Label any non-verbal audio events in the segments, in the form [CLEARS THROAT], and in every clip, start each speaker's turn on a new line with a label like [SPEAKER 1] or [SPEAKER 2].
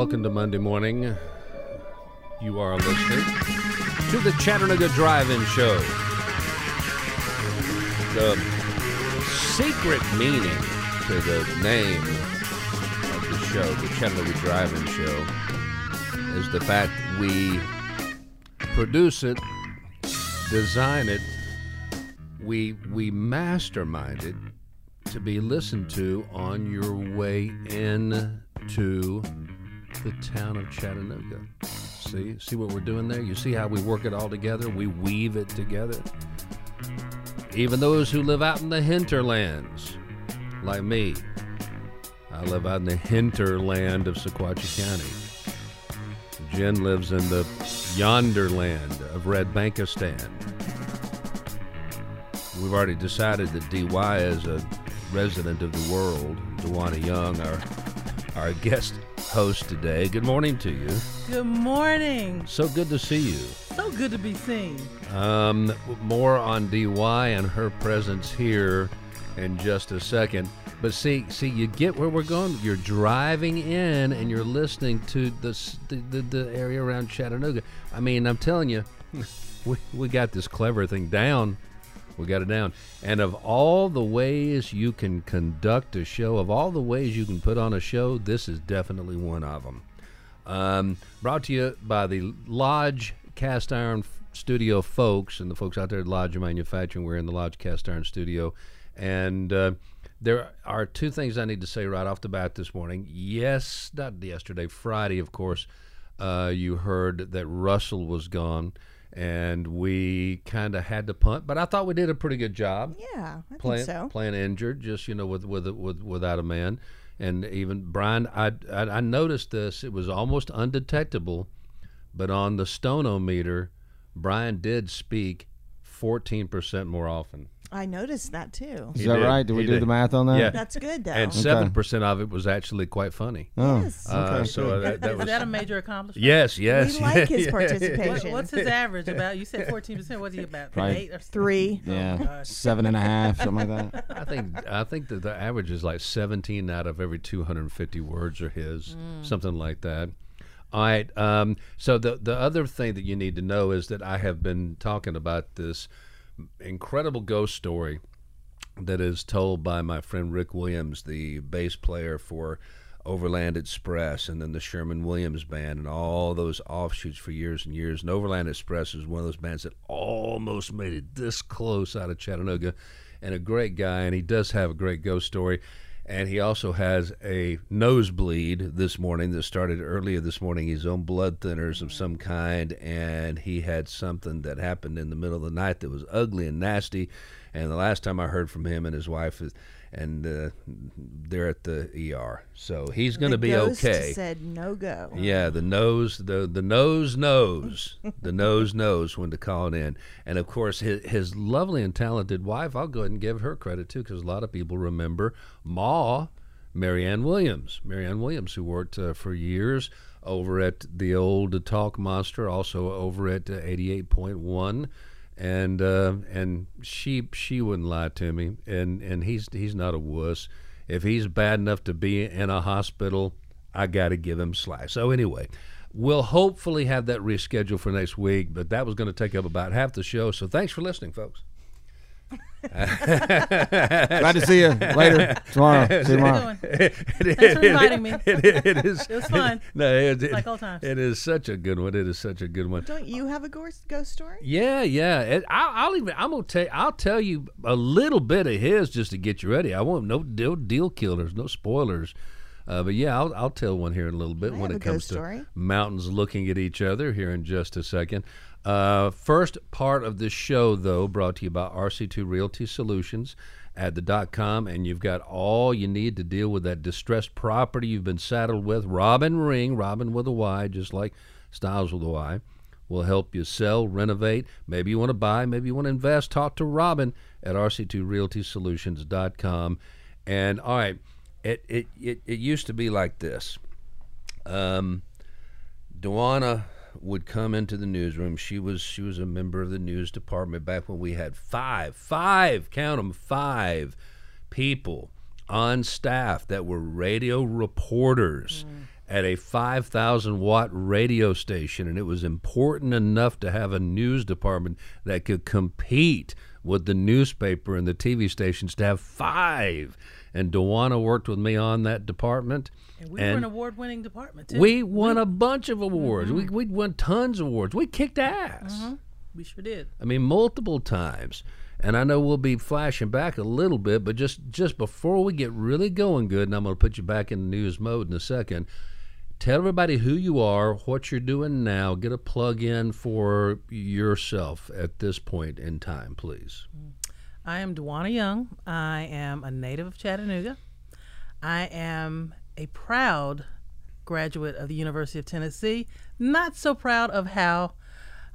[SPEAKER 1] Welcome to Monday morning. You are listening to the Chattanooga Drive-In Show. The secret meaning to the name of the show, the Chattanooga Drive-In Show, is the fact we produce it, design it, we we mastermind it to be listened to on your way in to the town of Chattanooga. See, see what we're doing there? You see how we work it all together? We weave it together. Even those who live out in the hinterlands, like me, I live out in the hinterland of Sequatchie County. Jen lives in the yonderland of Red Bankistan. We've already decided that DY is a resident of the world. Dewana Young, our our guest host today. Good morning to you.
[SPEAKER 2] Good morning.
[SPEAKER 1] So good to see you.
[SPEAKER 2] So good to be seen.
[SPEAKER 1] Um, more on DY and her presence here in just a second. But see, see, you get where we're going. You're driving in and you're listening to this, the, the the area around Chattanooga. I mean, I'm telling you, [LAUGHS] we we got this clever thing down. We got it down. And of all the ways you can conduct a show, of all the ways you can put on a show, this is definitely one of them. Um, brought to you by the Lodge Cast Iron Studio folks and the folks out there at Lodge Manufacturing. We're in the Lodge Cast Iron Studio. And uh, there are two things I need to say right off the bat this morning. Yes, not yesterday, Friday, of course, uh, you heard that Russell was gone and we kind of had to punt, but I thought we did a pretty good job.
[SPEAKER 3] Yeah, I
[SPEAKER 1] playing,
[SPEAKER 3] think so.
[SPEAKER 1] Playing injured, just you know, with with with without a man, and even Brian, I, I I noticed this. It was almost undetectable, but on the stonometer, Brian did speak fourteen percent more often.
[SPEAKER 3] I noticed that too.
[SPEAKER 4] Is
[SPEAKER 1] He
[SPEAKER 4] that
[SPEAKER 1] did.
[SPEAKER 4] right? Did we
[SPEAKER 1] He
[SPEAKER 4] do
[SPEAKER 1] did.
[SPEAKER 4] the math on that?
[SPEAKER 1] Yeah.
[SPEAKER 3] That's good though.
[SPEAKER 1] And seven percent of it was actually quite funny.
[SPEAKER 4] Oh,
[SPEAKER 3] Yes.
[SPEAKER 1] Uh,
[SPEAKER 4] okay.
[SPEAKER 1] so that, that
[SPEAKER 2] Is
[SPEAKER 1] was
[SPEAKER 2] that a major accomplishment?
[SPEAKER 1] yes, yes.
[SPEAKER 3] we like his [LAUGHS]
[SPEAKER 1] yeah.
[SPEAKER 2] What,
[SPEAKER 3] participation.
[SPEAKER 2] what's his average about? You said 14%. What's he about?
[SPEAKER 4] Right.
[SPEAKER 2] Eight or
[SPEAKER 3] Three.
[SPEAKER 2] Oh,
[SPEAKER 4] yeah,
[SPEAKER 2] gosh.
[SPEAKER 4] seven and a half, something like that. [LAUGHS]
[SPEAKER 1] I think I think that the average is like 17 out of every 250 words are his, something like that. All right. Um, so the the other thing that you need to know is that I have been talking about this incredible ghost story that is told by my friend Rick Williams, the bass player for Overland Express and then the Sherman Williams Band and all those offshoots for years and years. And Overland Express is one of those bands that almost made it this close out of Chattanooga and a great guy. And he does have a great ghost story. And he also has a nosebleed this morning that started earlier this morning. He's on blood thinners of some kind, and he had something that happened in the middle of the night that was ugly and nasty. And the last time I heard from him and his wife is, and uh, they're at the ER. So he's going to be okay.
[SPEAKER 3] Said no go.
[SPEAKER 1] Yeah, the nose, the the nose knows, [LAUGHS] the nose knows when to call it in, and of course his his lovely and talented wife. I'll go ahead and give her credit too, because a lot of people remember Ma, Marianne Williams, Marianne Williams, who worked uh, for years over at the old Talk Monster, also over at eighty eight point one. And uh, and she she wouldn't lie to me, and and he's he's not a wuss. If he's bad enough to be in a hospital, I got to give him slack. So anyway, we'll hopefully have that rescheduled for next week, but that was going to take up about half the show. So thanks for listening, folks. [LAUGHS]
[SPEAKER 4] Glad to see you later tomorrow. See you tomorrow.
[SPEAKER 2] you doing? Thanks for inviting me.
[SPEAKER 1] It, it, it is.
[SPEAKER 2] It was fun.
[SPEAKER 1] No, it, it-
[SPEAKER 2] Like old times.
[SPEAKER 1] It is such a good one. It is such a good one.
[SPEAKER 3] Don't you have a ghost ghost story?
[SPEAKER 1] Yeah, yeah. It, I'll, I'll even. I'm gonna tell. I'll tell you a little bit of his just to get you ready. I won't no deal, deal killers, no spoilers. Uh, but yeah, I'll, I'll tell one here in a little bit
[SPEAKER 3] I
[SPEAKER 1] when it comes to
[SPEAKER 3] story.
[SPEAKER 1] mountains looking at each other here in just a second. Uh, first part of this show, though, brought to you by RC2 Realty Solutions at the dot com, and you've got all you need to deal with that distressed property you've been saddled with. Robin Ring, Robin with a Y, just like Styles with a Y, will help you sell, renovate. Maybe you want to buy, maybe you want to invest. Talk to Robin at rc2realtysolutions.com. And all right, it it, it, it used to be like this. Um, Dewana would come into the newsroom. She was she was a member of the news department back when we had five, five, count them, five people on staff that were radio reporters at a 5,000 watt radio station, and it was important enough to have a news department that could compete with the newspaper and the TV stations to have five. And Dewana worked with me on that department.
[SPEAKER 2] And we were an award-winning department too.
[SPEAKER 1] We won mm-hmm. a bunch of awards. We mm-hmm. we won tons of awards. We kicked ass. Mm-hmm.
[SPEAKER 2] we sure did.
[SPEAKER 1] I mean, multiple times. And I know we'll be flashing back a little bit, but just just before we get really going good, and I'm going to put you back in news mode in a second. Tell everybody who you are, what you're doing now. Get a plug in for yourself at this point in time, please. Mm.
[SPEAKER 2] I am Dewana Young. I am a native of Chattanooga. I am a proud graduate of the University of Tennessee. Not so proud of how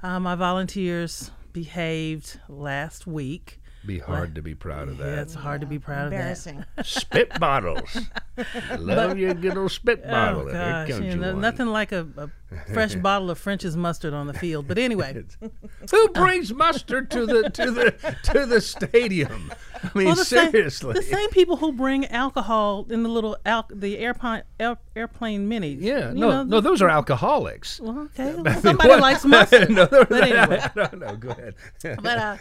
[SPEAKER 2] uh, my volunteers behaved last week.
[SPEAKER 1] Be hard to be proud of
[SPEAKER 2] Yeah,
[SPEAKER 1] that.
[SPEAKER 2] it's hard to be proud of that.
[SPEAKER 3] Embarrassing.
[SPEAKER 1] spit bottles. [LAUGHS] Love your good old spit bottle.
[SPEAKER 2] Oh gosh, you
[SPEAKER 1] you
[SPEAKER 2] know, nothing like a, a fresh [LAUGHS] bottle of French's mustard on the field. But anyway, [LAUGHS]
[SPEAKER 1] Who brings mustard to the to the to the stadium? I mean,
[SPEAKER 2] well, the
[SPEAKER 1] seriously.
[SPEAKER 2] same, the same people who bring alcohol in the little al- the airplane air, airplane minis.
[SPEAKER 1] Yeah,
[SPEAKER 2] you
[SPEAKER 1] no,
[SPEAKER 2] know,
[SPEAKER 1] no, those are alcoholics.
[SPEAKER 2] Well, okay, well,
[SPEAKER 1] mean,
[SPEAKER 2] somebody
[SPEAKER 1] what-
[SPEAKER 2] likes mustard.
[SPEAKER 1] no, they're
[SPEAKER 2] but anyway,
[SPEAKER 1] I don't. Go ahead.
[SPEAKER 2] but uh,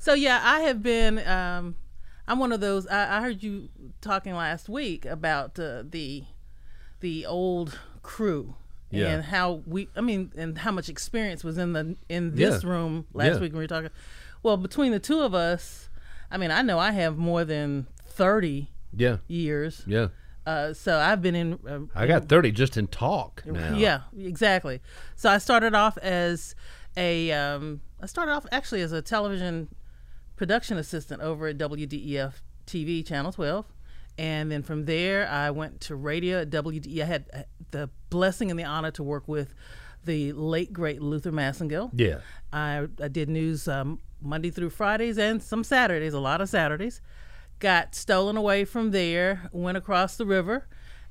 [SPEAKER 2] so yeah, I have been. Um, I'm one of those. I, I heard you talking last week about uh, the the old crew
[SPEAKER 1] Yeah.
[SPEAKER 2] and how we. I mean, and how much experience was in the in this
[SPEAKER 1] Yeah.
[SPEAKER 2] room last
[SPEAKER 1] Yeah.
[SPEAKER 2] week when we were talking. Well, between the two of us, I mean, I know I have more than thirty
[SPEAKER 1] yeah,
[SPEAKER 2] years.
[SPEAKER 1] yeah.
[SPEAKER 2] Uh, so I've been in. Uh,
[SPEAKER 1] I got thirty just in talk now.
[SPEAKER 2] yeah, exactly. So I started off as a um, I started off actually as a television production assistant over at WDEF TV Channel 12. And then from there, I went to radio at WDE. I had uh, the blessing and the honor to work with the late, great Luther Massengill.
[SPEAKER 1] yeah.
[SPEAKER 2] I, I did news um, Monday through Fridays and some Saturdays, a lot of Saturdays. Got stolen away from there, went across the river,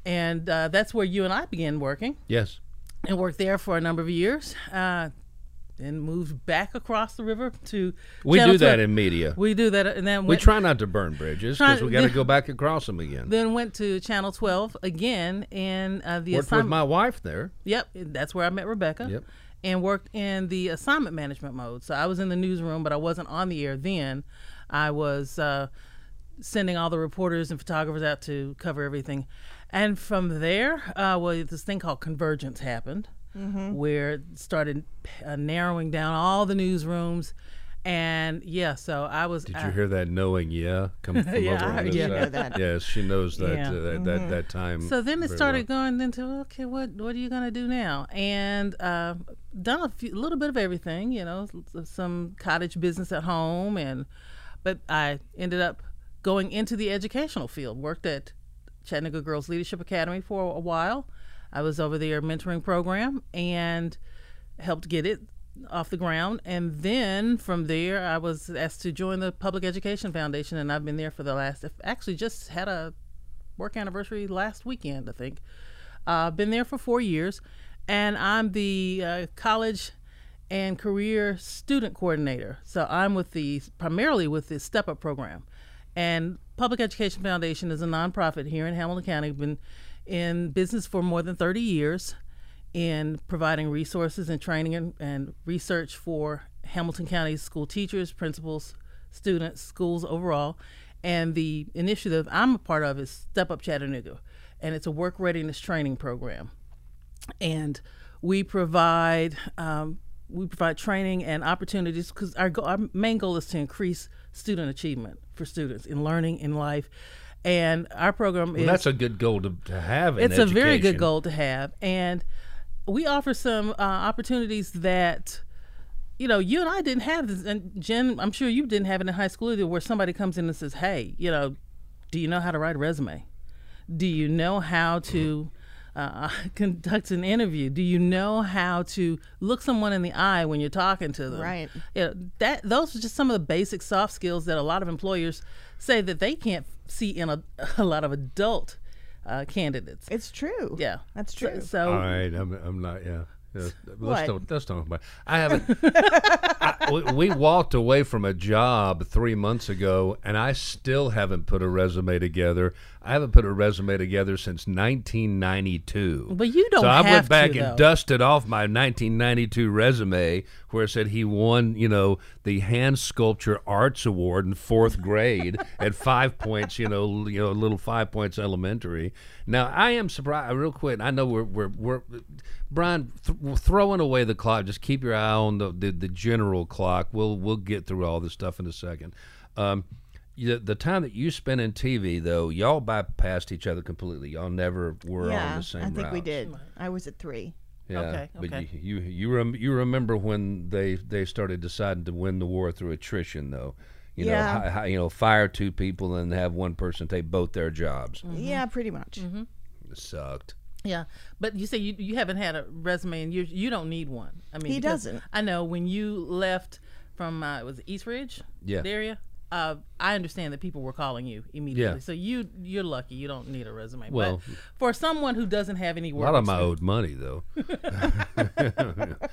[SPEAKER 2] and uh, that's where you and I began working
[SPEAKER 1] Yes.
[SPEAKER 2] and worked there for a number of years. Uh, then moved back across the river to.
[SPEAKER 1] We
[SPEAKER 2] Channel
[SPEAKER 1] do that
[SPEAKER 2] 12.
[SPEAKER 1] in media.
[SPEAKER 2] We do that, and then
[SPEAKER 1] We
[SPEAKER 2] went,
[SPEAKER 1] try not to burn bridges because we got to [LAUGHS] go back across them again.
[SPEAKER 2] then went to Channel 12 again, and uh, the
[SPEAKER 1] Worked with my wife there.
[SPEAKER 2] Yep, that's where I met Rebecca.
[SPEAKER 1] Yep.
[SPEAKER 2] And worked in the assignment management mode. So I was in the newsroom, but I wasn't on the air then. I was uh, sending all the reporters and photographers out to cover everything. And from there, uh, well, this thing called convergence happened, where it started uh, narrowing down all the newsrooms. And yeah, so I was.
[SPEAKER 1] Did
[SPEAKER 2] uh,
[SPEAKER 1] you hear that knowing yeah come [LAUGHS] from
[SPEAKER 2] Yeah,
[SPEAKER 1] over
[SPEAKER 2] I
[SPEAKER 1] on this
[SPEAKER 2] you
[SPEAKER 1] side?
[SPEAKER 3] know that.
[SPEAKER 1] Yes, she knows that
[SPEAKER 2] Yeah.
[SPEAKER 1] uh, that, that that time.
[SPEAKER 2] So then it started
[SPEAKER 1] well.
[SPEAKER 2] going into okay, what what are you gonna do now? And uh, done a few, little bit of everything, you know, some cottage business at home, and but I ended up going into the educational field. Worked at Chattanooga Girls Leadership Academy for a while. I was over there mentoring program and helped get it off the ground. And then from there, I was asked to join the Public Education Foundation, and I've been there for the last. Actually, just had a work anniversary last weekend, I think. I've uh, been there for four years, and I'm the uh, college and career student coordinator. So I'm with the primarily with the Step Up program, and Public Education Foundation is a nonprofit here in Hamilton County. Been in business for more than 30 years in providing resources and training and, and research for Hamilton County school teachers, principals, students, schools overall. And the initiative I'm a part of is Step Up Chattanooga, and it's a work readiness training program. And we provide um, we provide training and opportunities because our, go- our main goal is to increase student achievement for students in learning in life. And our program
[SPEAKER 1] Well,
[SPEAKER 2] is
[SPEAKER 1] that's a good goal to, to have. In
[SPEAKER 2] it's a very good goal to have and we offer some uh, opportunities that you know you and i didn't have this and jen i'm sure you didn't have it in high school either where somebody comes in and says hey you know do you know how to write a resume do you know how to uh, [LAUGHS] conduct an interview do you know how to look someone in the eye when you're talking to them
[SPEAKER 3] Right.
[SPEAKER 2] you know, that those are just some of the basic soft skills that a lot of employers say that they can't see in a, [LAUGHS] a lot of adult uh, candidates
[SPEAKER 3] It's true.
[SPEAKER 2] yeah,
[SPEAKER 3] That's
[SPEAKER 2] So-
[SPEAKER 3] true.
[SPEAKER 2] So,
[SPEAKER 1] All right, I'm, I'm not. Yeah. Yeah, let's don't let's talk about. I haven't. [LAUGHS] I, we, we walked away from a job three months ago, and I still haven't put a resume together. I haven't put a resume together since 1992.
[SPEAKER 2] But you don't
[SPEAKER 1] So I went back
[SPEAKER 2] to,
[SPEAKER 1] and dusted off my 1992 resume, where it said he won, you know, the Hand Sculpture Arts Award in fourth grade [LAUGHS] at five points, you know, you know, little five points elementary. Now I am surprised. Real quick, I know we're we're, we're Brian th- throwing away the clock. Just keep your eye on the, the the general clock. We'll we'll get through all this stuff in a second. Um, you, the time that you spent in TV, though, y'all bypassed each other completely. Y'all never were on
[SPEAKER 3] yeah,
[SPEAKER 1] the same
[SPEAKER 3] I think we did. I was at three.
[SPEAKER 1] Yeah,
[SPEAKER 2] Okay,
[SPEAKER 1] but
[SPEAKER 2] okay.
[SPEAKER 1] you you you, rem- you remember when they they started deciding to win the war through attrition, though. You know,
[SPEAKER 3] Yeah.
[SPEAKER 1] hi- hi- you know, fire two people and have one person take both their jobs.
[SPEAKER 2] Mm-hmm.
[SPEAKER 3] Yeah, pretty much.
[SPEAKER 1] It sucked.
[SPEAKER 2] Yeah, but you say you you haven't had a resume and you you don't need one. I mean,
[SPEAKER 3] He doesn't.
[SPEAKER 2] I know when you left from uh, was it East Ridge,
[SPEAKER 1] Yeah.
[SPEAKER 2] the area. Uh, I understand that people were calling you immediately,
[SPEAKER 1] Yeah.
[SPEAKER 2] so you you're lucky. You don't need a resume.
[SPEAKER 1] Well-
[SPEAKER 2] but for someone who doesn't have any
[SPEAKER 1] A
[SPEAKER 2] work,
[SPEAKER 1] lot of my
[SPEAKER 2] experience-
[SPEAKER 1] owed money, though. [LAUGHS]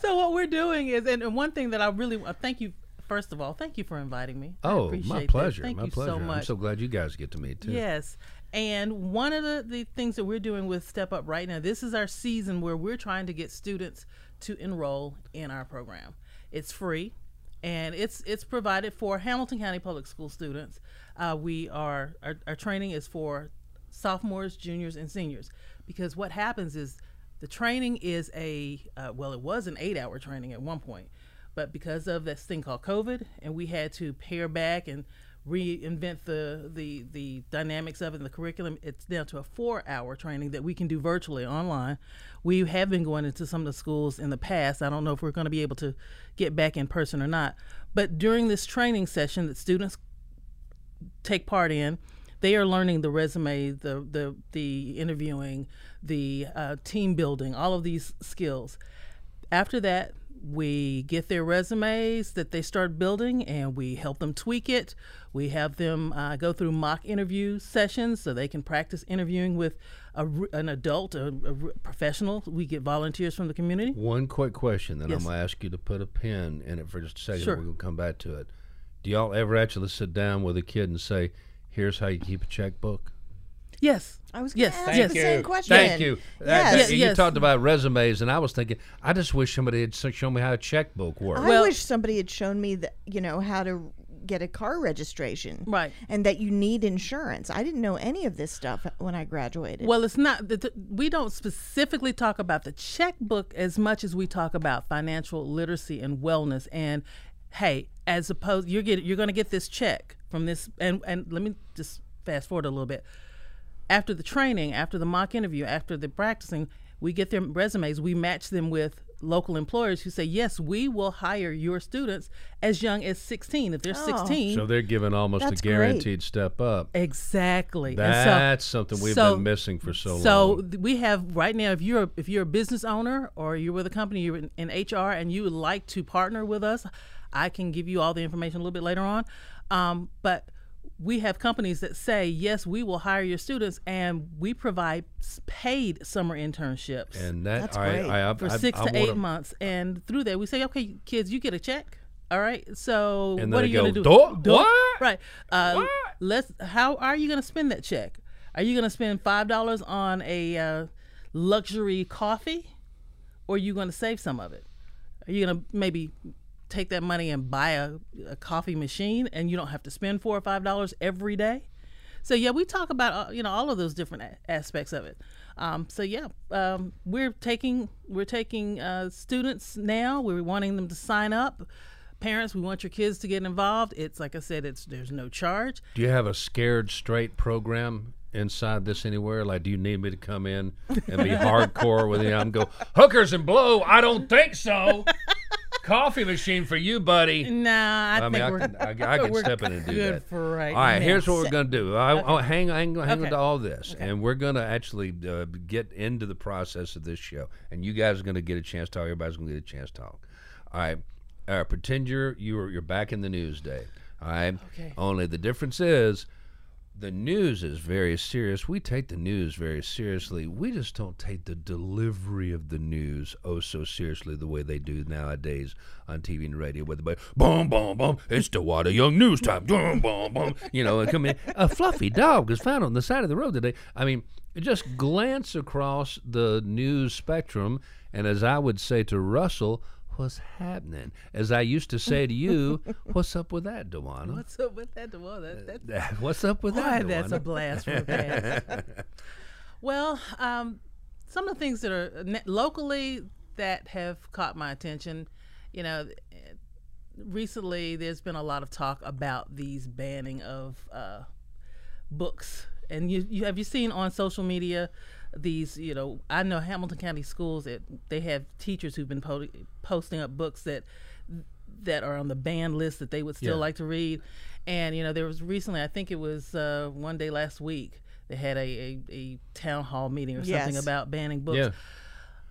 [SPEAKER 2] So what we're doing is, and, and one thing that I really uh, thank you. First of all, thank you for inviting me. I
[SPEAKER 1] Oh,
[SPEAKER 2] appreciate
[SPEAKER 1] my pleasure.
[SPEAKER 2] Thank
[SPEAKER 1] my
[SPEAKER 2] you
[SPEAKER 1] pleasure.
[SPEAKER 2] so much.
[SPEAKER 1] I'm so glad you guys get to meet too.
[SPEAKER 2] Yes. And one of the, the things that we're doing with Step Up right now, this is our season where we're trying to get students to enroll in our program. It's free and it's it's provided for Hamilton County Public School students. Uh, we are our, our training is for sophomores, juniors, and seniors because what happens is the training is a uh, well, it was an eight-hour training at one point, but because of this thing called COVID, and we had to pare back and reinvent the the the dynamics of it and the curriculum, it's down to a four-hour training that we can do virtually online. We have been going into some of the schools in the past. I don't know if we're going to be able to get back in person or not, but during this training session that students take part in. They are learning the resume, the the the interviewing, the uh, team building, all of these skills. After that, we get their resumes that they start building, and we help them tweak it. We have them uh, go through mock interview sessions so they can practice interviewing with a, an adult, a professional. We get volunteers from the community.
[SPEAKER 1] One quick question, then
[SPEAKER 2] Yes.
[SPEAKER 1] I'm gonna ask you to put a pin in it for just a second.
[SPEAKER 2] Sure.
[SPEAKER 1] We're gonna come back to it. Do y'all ever actually sit down with a kid and say, "Here's how you keep a checkbook"?
[SPEAKER 2] Yes.
[SPEAKER 3] I was going
[SPEAKER 2] Yes,
[SPEAKER 3] to ask
[SPEAKER 2] yes.
[SPEAKER 3] the same question.
[SPEAKER 1] Thank you.
[SPEAKER 3] Yes.
[SPEAKER 1] you
[SPEAKER 2] yes.
[SPEAKER 1] talked about resumes, and I was thinking, I just wish somebody had shown me how a checkbook works.
[SPEAKER 3] I
[SPEAKER 2] Well-
[SPEAKER 3] wish somebody had shown me that you know how to get a car registration,
[SPEAKER 2] Right.
[SPEAKER 3] And that you need insurance. I didn't know any of this stuff when I graduated.
[SPEAKER 2] Well, it's not that th- we don't specifically talk about the checkbook as much as we talk about financial literacy and wellness. And hey, as opposed you're get you're going to get this check from this, and and let me just fast forward a little bit. After the training, after the mock interview, after the practicing, we get their resumes. We match them with local employers who say, yes, we will hire your students as young as 16. If they're 16,
[SPEAKER 1] So they're given almost
[SPEAKER 3] That's
[SPEAKER 1] a
[SPEAKER 3] great.
[SPEAKER 1] guaranteed step up.
[SPEAKER 2] Exactly. And so-
[SPEAKER 1] That's something we've
[SPEAKER 2] so-
[SPEAKER 1] been missing for so,
[SPEAKER 2] So
[SPEAKER 1] long.
[SPEAKER 2] So we have right now. If you're a, if you're a business owner or you're with a company, you're in, in HR, and you would like to partner with us, I can give you all the information a little bit later on. Um, but we have companies that say yes, we will hire your students, and we provide paid summer internships
[SPEAKER 1] And that
[SPEAKER 3] That's
[SPEAKER 1] I,
[SPEAKER 3] great.
[SPEAKER 1] I, I,
[SPEAKER 2] for six
[SPEAKER 1] I
[SPEAKER 2] to eight
[SPEAKER 1] wanna-
[SPEAKER 2] months. And through that, we say, okay, kids, you get a check. All right. So
[SPEAKER 1] And
[SPEAKER 2] what
[SPEAKER 1] then
[SPEAKER 2] are you going to
[SPEAKER 1] go,
[SPEAKER 2] do?
[SPEAKER 1] "Duh, what?
[SPEAKER 2] Right. Uh,
[SPEAKER 1] What?
[SPEAKER 2] Let's. How are you going to spend that check? Are you going to spend five dollars on a uh, luxury coffee, or are you going to save some of it? Are you going to maybe take that money and buy a, a coffee machine, and you don't have to spend four or five dollars every day? So yeah, we talk about uh, you know all of those different a- aspects of it. Um, so yeah, um, we're taking we're taking uh, students now. We're wanting them to sign up. Parents, we want your kids to get involved. It's like I said, it's there's no charge.
[SPEAKER 1] Do you have a scared straight program inside this anywhere? Like, do you need me to come in and be [LAUGHS] hardcore with you and go hookers and blow? I don't think so. [LAUGHS] Coffee machine for you, buddy.
[SPEAKER 2] No, I,
[SPEAKER 1] I
[SPEAKER 2] think
[SPEAKER 1] mean, I
[SPEAKER 2] we're
[SPEAKER 1] can, I, I can [LAUGHS]
[SPEAKER 2] we're
[SPEAKER 1] step in and do
[SPEAKER 2] good
[SPEAKER 1] that.
[SPEAKER 2] for right
[SPEAKER 1] All right,
[SPEAKER 2] now.
[SPEAKER 1] here's what we're gonna do. I, I'll hang, hang, hang on to all this, and we're gonna actually uh, get into the process of this show, and you guys are gonna get a chance to talk. Everybody's gonna get a chance to talk. All right, uh, pretend you're you're you're back in the news day. All right.
[SPEAKER 2] Okay.
[SPEAKER 1] Only the difference is, the news is very serious. We take the news very seriously. We just don't take the delivery of the news oh so seriously the way they do nowadays on TV and radio. Where the boom, boom, boom, it's the Water Young News time. Boom, boom, boom. You know, come in. A fluffy dog was found on the side of the road today. I mean, just glance across the news spectrum, and as I would say to Russell, what's happening? As I used to say to you, [LAUGHS] what's up with that, Dewana?
[SPEAKER 2] What's up with that? That's
[SPEAKER 1] What's up with
[SPEAKER 2] Boy,
[SPEAKER 1] that?
[SPEAKER 2] that's a blast from the past. [LAUGHS] well, um, some of the things that are locally that have caught my attention, you know, recently there's been a lot of talk about these banning of uh, books. And you, you have you seen on social media these? You know, I know Hamilton County schools that they have teachers who've been po- posting up books that that are on the banned list that they would still
[SPEAKER 1] Yeah.
[SPEAKER 2] like to read. And you know, there was recently, I think it was uh, one day last week, they had a, a, a town hall meeting or something
[SPEAKER 3] Yes.
[SPEAKER 2] about banning books.
[SPEAKER 1] Yeah.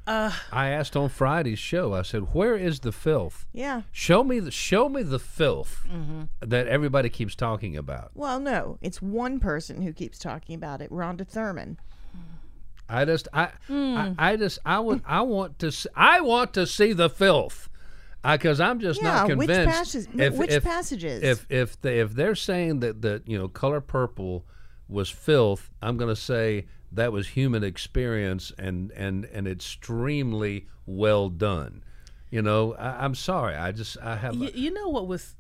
[SPEAKER 1] I asked on Friday's show. I said, "Where is the filth?
[SPEAKER 3] Yeah.
[SPEAKER 1] Show me the show me the filth
[SPEAKER 2] Mm-hmm.
[SPEAKER 1] that everybody keeps talking about."
[SPEAKER 3] Well, no, it's one person who keeps talking about it, Rhonda Thurman.
[SPEAKER 1] I just I,
[SPEAKER 2] Hmm.
[SPEAKER 1] I I just I would I want to see, I want to see the filth. Because I'm just not
[SPEAKER 3] Yeah, which
[SPEAKER 1] convinced.
[SPEAKER 3] passages- which passages?
[SPEAKER 1] If if they if they're saying that that you know color purple was filth, I'm going to say that was human experience and and and extremely well done. You know, I, I'm sorry. I just I have.
[SPEAKER 2] You, you know what was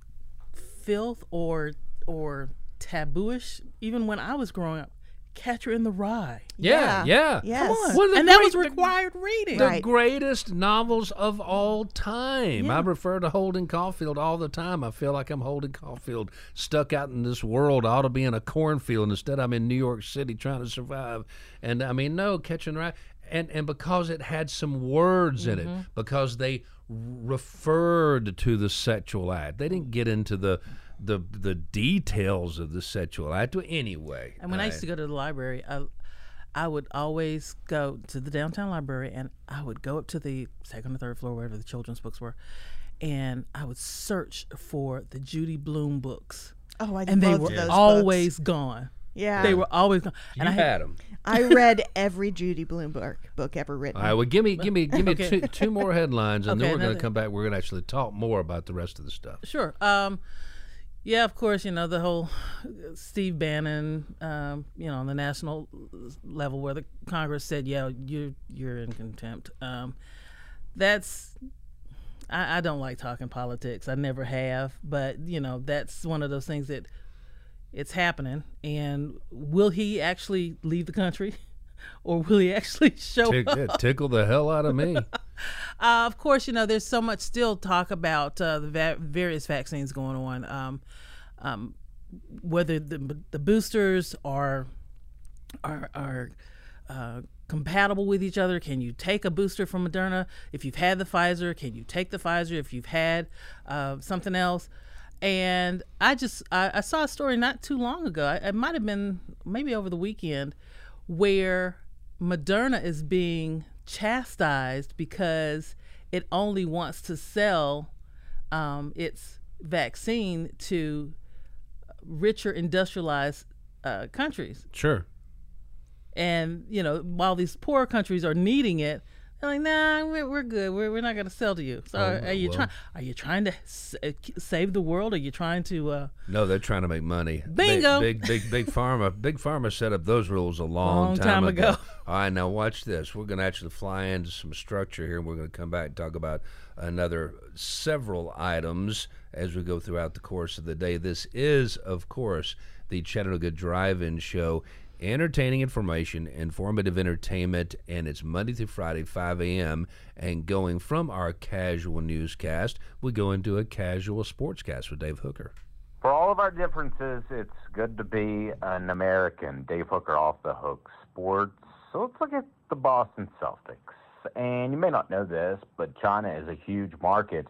[SPEAKER 2] filth or or tabooish even when I was growing up? Catcher in the Rye.
[SPEAKER 1] yeah, yeah.
[SPEAKER 3] Yes.
[SPEAKER 2] Come on.
[SPEAKER 1] One of
[SPEAKER 2] and that was
[SPEAKER 1] great- the-
[SPEAKER 2] required reading.
[SPEAKER 1] the
[SPEAKER 3] Right.
[SPEAKER 1] greatest novels of all time. I refer to Holden Caulfield all the time. I feel like I'm Holden Caulfield, stuck out in this world. I ought to be in a cornfield. Instead, I'm in New York City trying to survive. And I mean, no, catching right. And and because it had some words in it, mm-hmm. because they referred to the sexual act, they didn't get into the the the details of the sexual act anyway.
[SPEAKER 2] And when I used to go to the library, I, I would always go to the downtown library and I would go up to the second or third floor, wherever the children's books were, and I would search for the Judy Blume books.
[SPEAKER 3] Oh, I
[SPEAKER 2] And they were
[SPEAKER 3] those
[SPEAKER 2] always
[SPEAKER 3] books.
[SPEAKER 2] gone.
[SPEAKER 3] Yeah.
[SPEAKER 2] They were always gone.
[SPEAKER 1] you
[SPEAKER 2] And I
[SPEAKER 1] had them.
[SPEAKER 3] I read every Judy Blume book, book ever written.
[SPEAKER 1] All right, well, give me, give me, [LAUGHS] give me
[SPEAKER 2] Okay.
[SPEAKER 1] two, two more headlines, and then we're going to come back. We're going to actually talk more about the rest of the stuff.
[SPEAKER 2] Sure. Um, yeah, of course, you know, the whole Steve Bannon, um, you know, on the national level where the Congress said, yeah, you're, you're in contempt. Um, that's, I, I don't like talking politics. I never have, but, you know, that's one of those things that it's happening. And will he actually leave the country? [LAUGHS] Or will he [LAUGHS] actually show
[SPEAKER 1] Tick,
[SPEAKER 2] up?
[SPEAKER 1] tickle the hell out of me. [LAUGHS]
[SPEAKER 2] Uh, of course, you know, there's so much still talk about uh, the va- various vaccines going on. Um, um, whether the the boosters are are are uh, compatible with each other. Can you take a booster from Moderna if you've had the Pfizer? Can you take the Pfizer if you've had uh, something else? And I just I, I saw a story not too long ago. I- It might have been maybe over the weekend where Moderna is being chastised because it only wants to sell um, its vaccine to richer industrialized uh, countries.
[SPEAKER 1] Sure.
[SPEAKER 2] And, you know, while these poor countries are needing it, they're like, nah, we're, we're good. We're, we're not going to sell to you. So
[SPEAKER 1] Oh,
[SPEAKER 2] are, are you
[SPEAKER 1] well.
[SPEAKER 2] trying? Are you trying to s- uh, save the world? Are you trying to? Uh,
[SPEAKER 1] No, they're trying to make money. Big-
[SPEAKER 2] Bingo.
[SPEAKER 1] Big, big, big, pharma. Big pharma set up those rules a long,
[SPEAKER 2] Long
[SPEAKER 1] time,
[SPEAKER 2] time
[SPEAKER 1] ago.
[SPEAKER 2] ago. [LAUGHS]
[SPEAKER 1] All right, now watch this. We're going to actually fly into some structure here, and we're going to come back and talk about another several items as we go throughout the course of the day. This is, of course, the Chattanooga Drive-In Show. Entertaining information, informative entertainment, and it's Monday through Friday, 5 a.m. And going from our casual newscast, we go into a casual sportscast with Dave Hooker.
[SPEAKER 5] For all of our differences, it's good to be an American. Dave Hooker off the hook sports. So let's look at the Boston Celtics. And you may not know this, but China is a huge market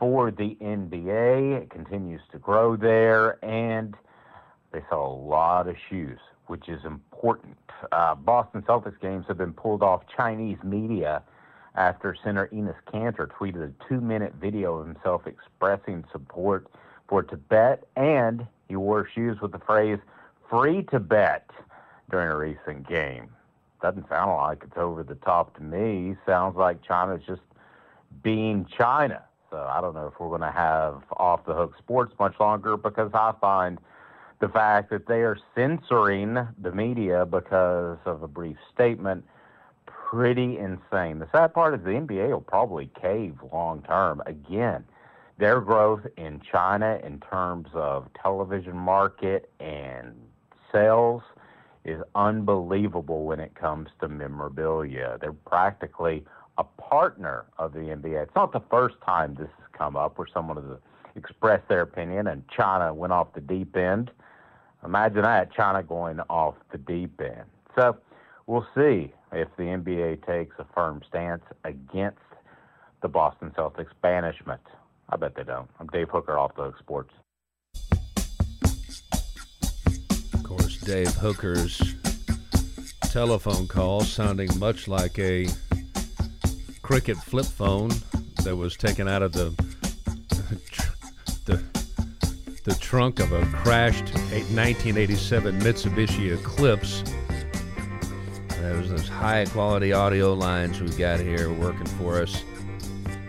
[SPEAKER 5] for the NBA. It continues to grow there, and they sell a lot of shoes, which is important. Uh, Boston Celtics games have been pulled off Chinese media after center Enes Kanter tweeted a two minute video of himself expressing support for Tibet, and he wore shoes with the phrase free Tibet, during a recent game. Doesn't sound like it's over the top to me. Sounds like China's just being China. So I don't know if we're going to have off the hook sports much longer because I find the fact that they are censoring the media because of a brief statement pretty insane. The sad part is the NBA will probably cave long term. Again, their growth in China in terms of television market and sales is unbelievable when it comes to memorabilia. They're practically a partner of the NBA. It's not the first time this has come up where someone has expressed their opinion and China went off the deep end. Imagine that, China going off the deep end. So we'll see if the NBA takes a firm stance against the Boston Celtics banishment. I bet they don't. I'm Dave Hooker, off the Sports.
[SPEAKER 1] Of course, Dave Hooker's telephone call sounding much like a cricket flip phone that was taken out of the the trunk of a crashed 1987 Mitsubishi Eclipse. There's those high quality audio lines we've got here working for us.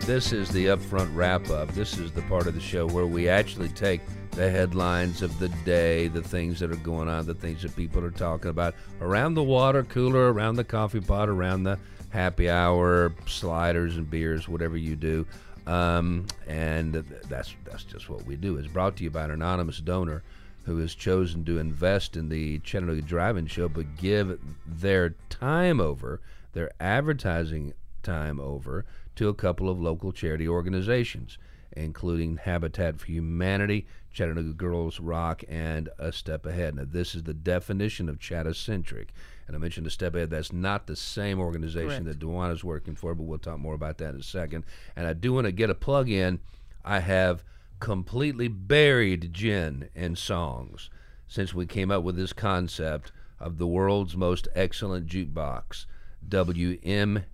[SPEAKER 1] This is the upfront wrap up. This is the part of the show where we actually take the headlines of the day, the things that are going on, the things that people are talking about around the water cooler, around the coffee pot, around the happy hour, sliders and beers, whatever you do. Um, and that's that's just what we do. It's brought to you by an anonymous donor who has chosen to invest in the Chattanooga Drive-In Show, but give their time over, their advertising time over, to a couple of local charity organizations, including Habitat for Humanity, Chattanooga Girls Rock, and A Step Ahead. Now, this is the definition of Chattacentric. And I mentioned A Step Ahead. That's not the same organization
[SPEAKER 2] Correct.
[SPEAKER 1] that Dewan is working for, but we'll talk more about that in a second. And I do want to get a plug in. I have completely buried Jen in songs since we came up with this concept of the world's most excellent jukebox, WMEJ.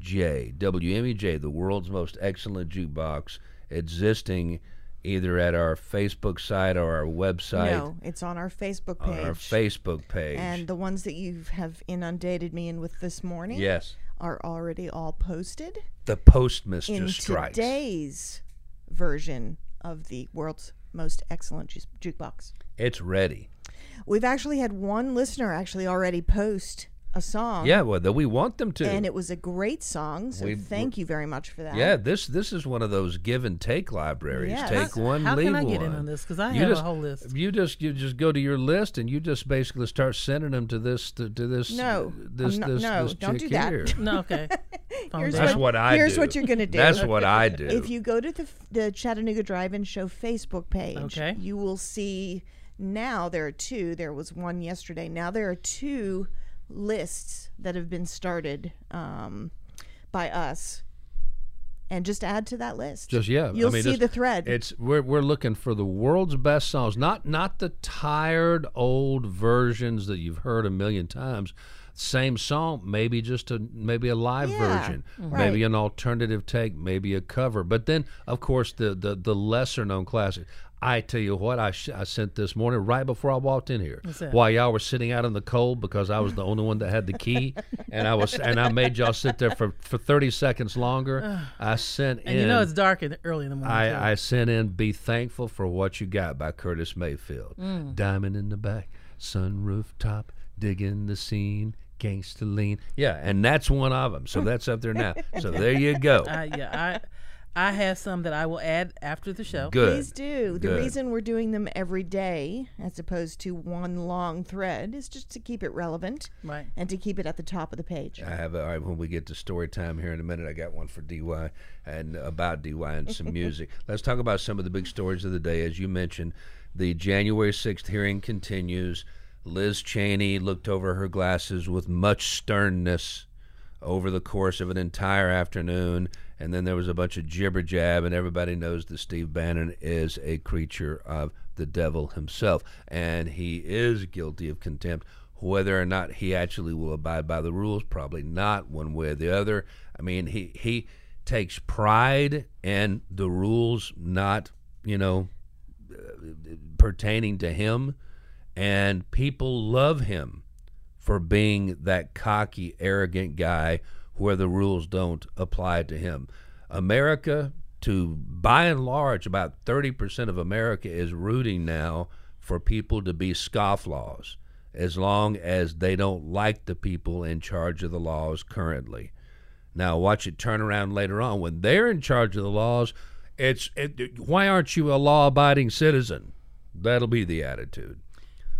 [SPEAKER 1] WMEJ, the world's most excellent jukebox, existing either at our Facebook site or our website,
[SPEAKER 3] No, it's on our Facebook page.
[SPEAKER 1] on our Facebook page.
[SPEAKER 3] and the ones that you have inundated me in with this morning
[SPEAKER 1] yes,
[SPEAKER 3] are already all posted
[SPEAKER 1] the postmistress
[SPEAKER 3] in
[SPEAKER 1] strikes.
[SPEAKER 3] today's version of the world's most excellent ju- jukebox.
[SPEAKER 1] It's ready.
[SPEAKER 3] We've actually had one listener actually already post a song.
[SPEAKER 1] Yeah, well, that we want them to.
[SPEAKER 3] And it was a great song, so
[SPEAKER 1] We-
[SPEAKER 3] thank you very much for that.
[SPEAKER 1] yeah, this this is one of those give and take libraries.
[SPEAKER 3] Yes.
[SPEAKER 1] Take
[SPEAKER 2] How-
[SPEAKER 1] one,
[SPEAKER 2] how
[SPEAKER 1] leave
[SPEAKER 2] can I
[SPEAKER 1] one.
[SPEAKER 2] get in on this? 'Cause I
[SPEAKER 1] You
[SPEAKER 2] have a
[SPEAKER 1] just-
[SPEAKER 2] whole list.
[SPEAKER 1] You just you just go to your list and you just basically start sending them to this to, to this
[SPEAKER 3] No,
[SPEAKER 1] this
[SPEAKER 3] not-
[SPEAKER 1] this,
[SPEAKER 3] no,
[SPEAKER 1] this
[SPEAKER 3] don't
[SPEAKER 1] chick
[SPEAKER 3] do that.
[SPEAKER 1] here.
[SPEAKER 2] No, okay. [LAUGHS]
[SPEAKER 3] Here's
[SPEAKER 2] down.
[SPEAKER 1] That's what I
[SPEAKER 3] Here's
[SPEAKER 1] do.
[SPEAKER 3] what you're gonna do.
[SPEAKER 1] That's what I [LAUGHS] do.
[SPEAKER 3] If you go to the, the Chattanooga Drive-In Show Facebook page,
[SPEAKER 2] Okay.
[SPEAKER 3] you will see now there are two. There was one yesterday. Now there are two lists that have been started um, by us, and just add to that list.
[SPEAKER 1] Just yeah,
[SPEAKER 3] you'll
[SPEAKER 1] I mean,
[SPEAKER 3] see the thread.
[SPEAKER 1] It's we're we're looking for the world's best songs, not not the tired old versions that you've heard a million times. Same song, maybe just a maybe a live
[SPEAKER 3] Yeah,
[SPEAKER 1] version,
[SPEAKER 3] right.
[SPEAKER 1] maybe an alternative take, maybe a cover. But then, of course, the the the lesser known classic. I tell you what, I, sh- I sent this morning right before I walked in here. While y'all were sitting out in the cold because I was the only one that had the key, [LAUGHS] and I was and I made y'all sit there for, for thirty seconds longer. I sent in
[SPEAKER 2] and
[SPEAKER 1] in.
[SPEAKER 2] you know it's dark in early in the morning. too.
[SPEAKER 1] I, I sent in Be Thankful for What You Got by Curtis Mayfield.
[SPEAKER 2] Mm.
[SPEAKER 1] Diamond in the back, sunroof top, digging the scene, gangsta lean. Yeah, and that's one of them. So that's up there now. [LAUGHS] So there you go.
[SPEAKER 2] I, yeah, I I have some that I will add after the show.
[SPEAKER 1] Good.
[SPEAKER 3] Please do. The
[SPEAKER 1] Good.
[SPEAKER 3] reason we're doing them every day, as opposed to one long thread, is just to keep it relevant
[SPEAKER 2] Right.
[SPEAKER 3] and to keep it at the top of the page.
[SPEAKER 1] I have a, all right, when we get to story time here in a minute. I got one for DY and about DY and some [LAUGHS] music. Let's talk about some of the big stories of the day. As you mentioned, the January 6th hearing continues. Liz Cheney looked over her glasses with much sternness over the course of an entire afternoon, and then there was a bunch of jibber jab, and everybody knows that Steve Bannon is a creature of the devil himself, and he is guilty of contempt. Whether or not he actually will abide by the rules, probably not, one way or the other. I mean, he he takes pride in the rules not, you know, uh, pertaining to him and people love him for being that cocky, arrogant guy where the rules don't apply to him. America, to by and large, about 30% of America is rooting now for people to be scofflaws as long as they don't like the people in charge of the laws currently. Now, watch it turn around later on. When they're in charge of the laws, it's it, why aren't you a law abiding citizen? That'll be the attitude.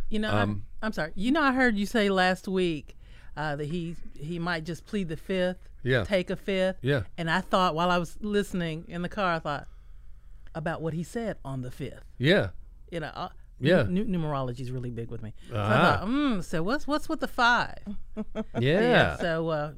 [SPEAKER 2] You know,
[SPEAKER 1] Um,
[SPEAKER 2] I, I'm sorry. You know, I heard you say last week uh, that he he might just plead the fifth,
[SPEAKER 1] Yeah.
[SPEAKER 2] take a fifth.
[SPEAKER 1] Yeah.
[SPEAKER 2] And I thought while I was listening in the car, I thought about what he said on the fifth.
[SPEAKER 1] Yeah.
[SPEAKER 2] You know, uh,
[SPEAKER 1] Yeah.
[SPEAKER 2] nu- numerology is really big with me. So I
[SPEAKER 1] Ah.
[SPEAKER 2] thought, mm, so what's what's with the five? [LAUGHS]
[SPEAKER 1] Yeah.
[SPEAKER 2] So uh,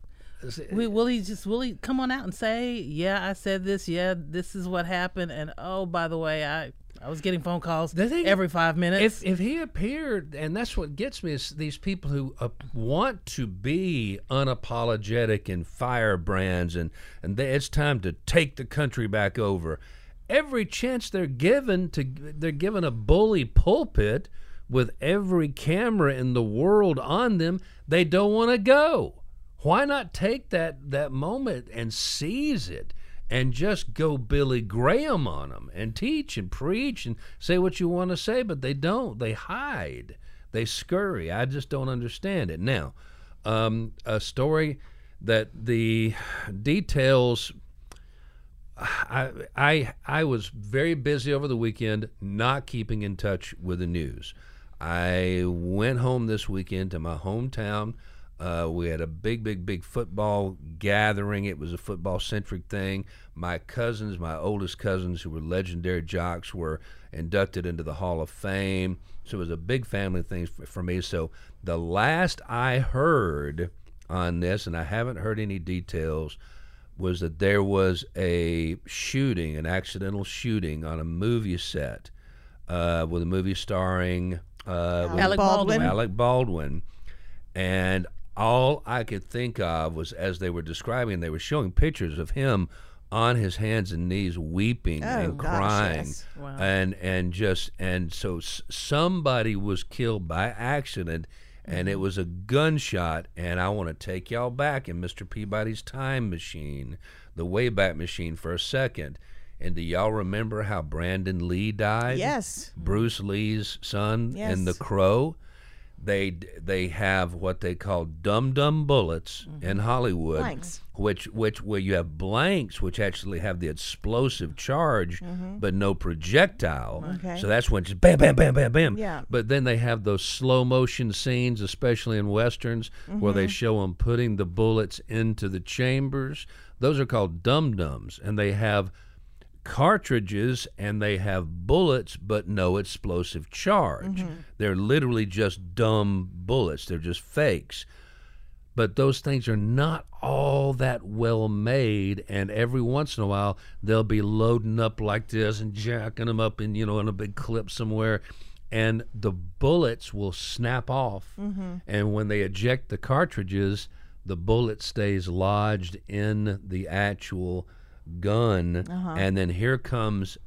[SPEAKER 2] we, will he just will he come on out and say, yeah, I said this, yeah, this is what happened, and oh, by the way, I I was getting phone calls every five minutes.
[SPEAKER 1] if if he appeared, and that's what gets me is these people who uh, want to be unapologetic and firebrands, and and they, it's time to take the country back over. Every chance they're given to, they're given a bully pulpit with every camera in the world on them. They don't want to go. Why not take that that moment and seize it? And just go Billy Graham on them and teach and preach and say what you want to say, but they don't. They hide. They scurry. I just don't understand it. Now, um, a story that the details. I, I I was very busy over the weekend, not keeping in touch with the news. I went home this weekend to my hometown. Uh, we had a big, big, big football gathering. It was a football centric thing. My cousins, my oldest cousins, who were legendary jocks, were inducted into the Hall of Fame. So it was a big family thing for, for me. So the last I heard on this, and I haven't heard any details, was that there was a shooting, an accidental shooting on a movie set uh, with a movie starring uh,
[SPEAKER 2] Alec Baldwin.
[SPEAKER 1] Alec Baldwin. And all I could think of was as they were describing, they were showing pictures of him on his hands and knees weeping
[SPEAKER 3] Oh,
[SPEAKER 1] and
[SPEAKER 3] gosh,
[SPEAKER 1] crying
[SPEAKER 3] yes.
[SPEAKER 2] Wow.
[SPEAKER 1] and and just and so s- somebody was killed by accident and it mm-hmm. was a gunshot and i want to take y'all back in mr peabody's time machine the wayback machine for a second and do y'all remember how brandon lee died
[SPEAKER 3] Yes.
[SPEAKER 1] bruce lee's son in the
[SPEAKER 3] Yes.
[SPEAKER 1] crow they they have what they call dum dum bullets mm-hmm. in Hollywood,
[SPEAKER 3] Blanks.
[SPEAKER 1] which which where you have blanks which actually have the explosive charge mm-hmm. but no projectile.
[SPEAKER 3] Okay.
[SPEAKER 1] So that's when just bam bam bam bam bam.
[SPEAKER 3] Yeah.
[SPEAKER 1] But then they have those slow motion scenes, especially in westerns, where they mm-hmm. show them putting the bullets into the chambers. Those are called dum dums, and they have cartridges and they have bullets but no explosive charge. Mm-hmm. They're literally just dumb bullets. They're just fakes. But those things are not all that well made and every once in a while they'll be loading up like this and jacking them up in you know in a big clip somewhere and the bullets will snap off mm-hmm. and when they eject the cartridges the bullet stays lodged in the actual gun and then here comes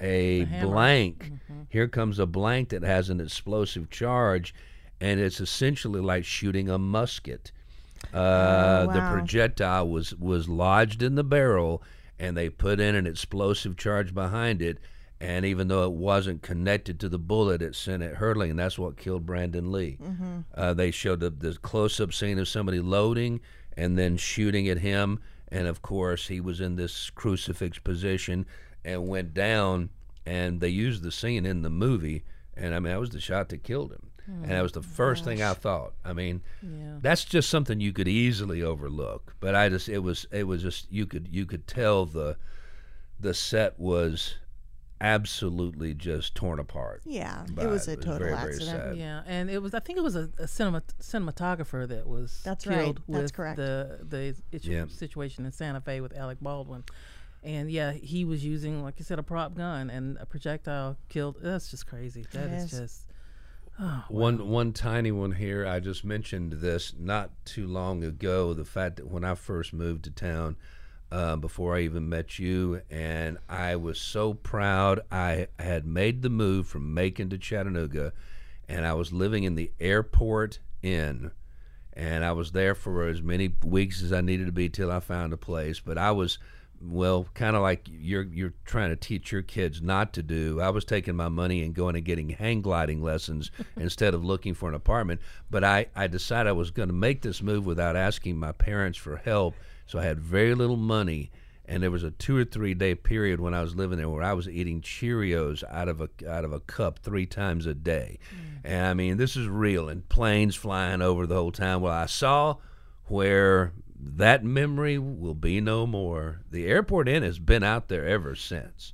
[SPEAKER 1] a blank. Here comes a blank that has an explosive charge and it's essentially like shooting a musket. Uh, the
[SPEAKER 3] wow.
[SPEAKER 1] projectile was was lodged in the barrel and they put in an explosive charge behind it and even though it wasn't connected to the bullet it sent it hurtling and that's what killed brandon lee. Uh, they showed the, the close-up scene of somebody loading and then shooting at him and of course he was in this crucifix position and went down and they used the scene in the movie and i mean that was the shot that killed him. Oh and that was the first thing i thought. I mean
[SPEAKER 2] yeah.
[SPEAKER 1] that's just something you could easily overlook. But i just it was it was just you could you could tell the the set was absolutely just torn apart
[SPEAKER 3] Yeah. It was a
[SPEAKER 1] it was
[SPEAKER 3] total
[SPEAKER 1] very, very
[SPEAKER 3] accident.
[SPEAKER 1] sad.
[SPEAKER 2] Yeah, and it was. I think it was a, a cinema, cinematographer that was
[SPEAKER 3] That's right.
[SPEAKER 2] killed
[SPEAKER 3] That's
[SPEAKER 2] with
[SPEAKER 3] correct.
[SPEAKER 2] the the issue,
[SPEAKER 1] Yeah.
[SPEAKER 2] situation in Santa Fe with Alec Baldwin, and yeah, he was using, like you said, a prop gun and a projectile killed. That's just crazy. That is
[SPEAKER 3] Yes.
[SPEAKER 2] just. Oh,
[SPEAKER 1] One one tiny one here. I just mentioned this not too long ago. The fact that when I first moved to town, uh, before I even met you, and I was so proud. I had made the move from Macon to Chattanooga, and I was living in the airport inn, and I was there for as many weeks as I needed to be till I found a place. But I was well, kind of like you're you're trying to teach your kids not to do. I was taking my money and going and getting hang gliding lessons [LAUGHS] instead of looking for an apartment. But I I decided I was going to make this move without asking my parents for help. So I had very little money, and there was a two or three day period when I was living there where I was eating Cheerios out of a out of a cup three times a day. Mm. And I mean, this is real, and planes flying over the whole time. Well, I saw where that memory will be no more. The airport inn has been out there ever since.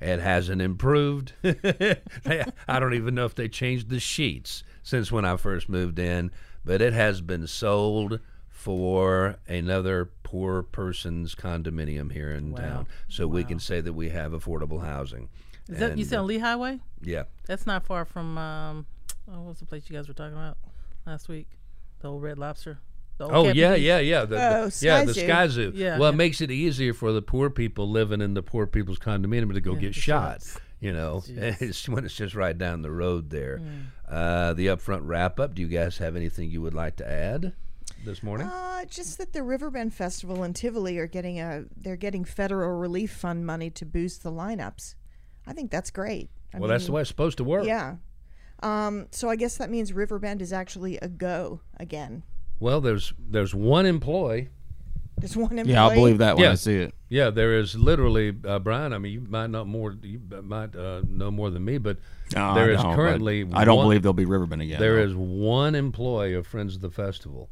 [SPEAKER 1] It hasn't improved. [LAUGHS] I don't even know if they changed the sheets since when I first moved in, but it has been sold for another poor person's condominium here in town. So we can say that we have affordable housing.
[SPEAKER 2] Is that you
[SPEAKER 1] And,
[SPEAKER 2] said on Lee Highway?
[SPEAKER 1] Yeah.
[SPEAKER 2] That's not far from um, oh, what's the place you guys were talking about last week? The old Red Lobster.
[SPEAKER 1] Oh
[SPEAKER 2] Camping
[SPEAKER 1] yeah, yeah, yeah. The, the-
[SPEAKER 3] Oh,
[SPEAKER 1] yeah,
[SPEAKER 3] Sky
[SPEAKER 1] the Sky Zoo.
[SPEAKER 2] Yeah.
[SPEAKER 1] Well, it
[SPEAKER 2] Yeah.
[SPEAKER 1] makes it easier for the poor people living in the poor people's condominium to go
[SPEAKER 2] Yeah,
[SPEAKER 1] get shot.
[SPEAKER 2] shots.
[SPEAKER 1] You know, [LAUGHS] it's when it's just right down the road there.
[SPEAKER 2] Mm.
[SPEAKER 1] Uh, the upfront wrap up. Do you guys have anything you would like to add this morning?
[SPEAKER 3] Uh, just that the Riverbend Festival and Tivoli are getting a they're getting federal relief fund money to boost the lineups. I think that's great. I
[SPEAKER 1] well, that's the way it's supposed to work.
[SPEAKER 3] Yeah. Um, so I guess that means Riverbend is actually a go again.
[SPEAKER 1] Well, there's there's one employee.
[SPEAKER 3] There's one employee.
[SPEAKER 4] Yeah, I'll believe that when
[SPEAKER 1] Yeah.
[SPEAKER 4] I see it.
[SPEAKER 1] Yeah, there is literally uh, Brian. I mean, you might not more. You might uh, know more than me, but
[SPEAKER 4] No,
[SPEAKER 1] there
[SPEAKER 4] I
[SPEAKER 1] is currently.
[SPEAKER 4] I don't
[SPEAKER 1] one-
[SPEAKER 4] believe there'll be Riverbend again.
[SPEAKER 1] There
[SPEAKER 4] though.
[SPEAKER 1] is one employee of Friends of the Festival,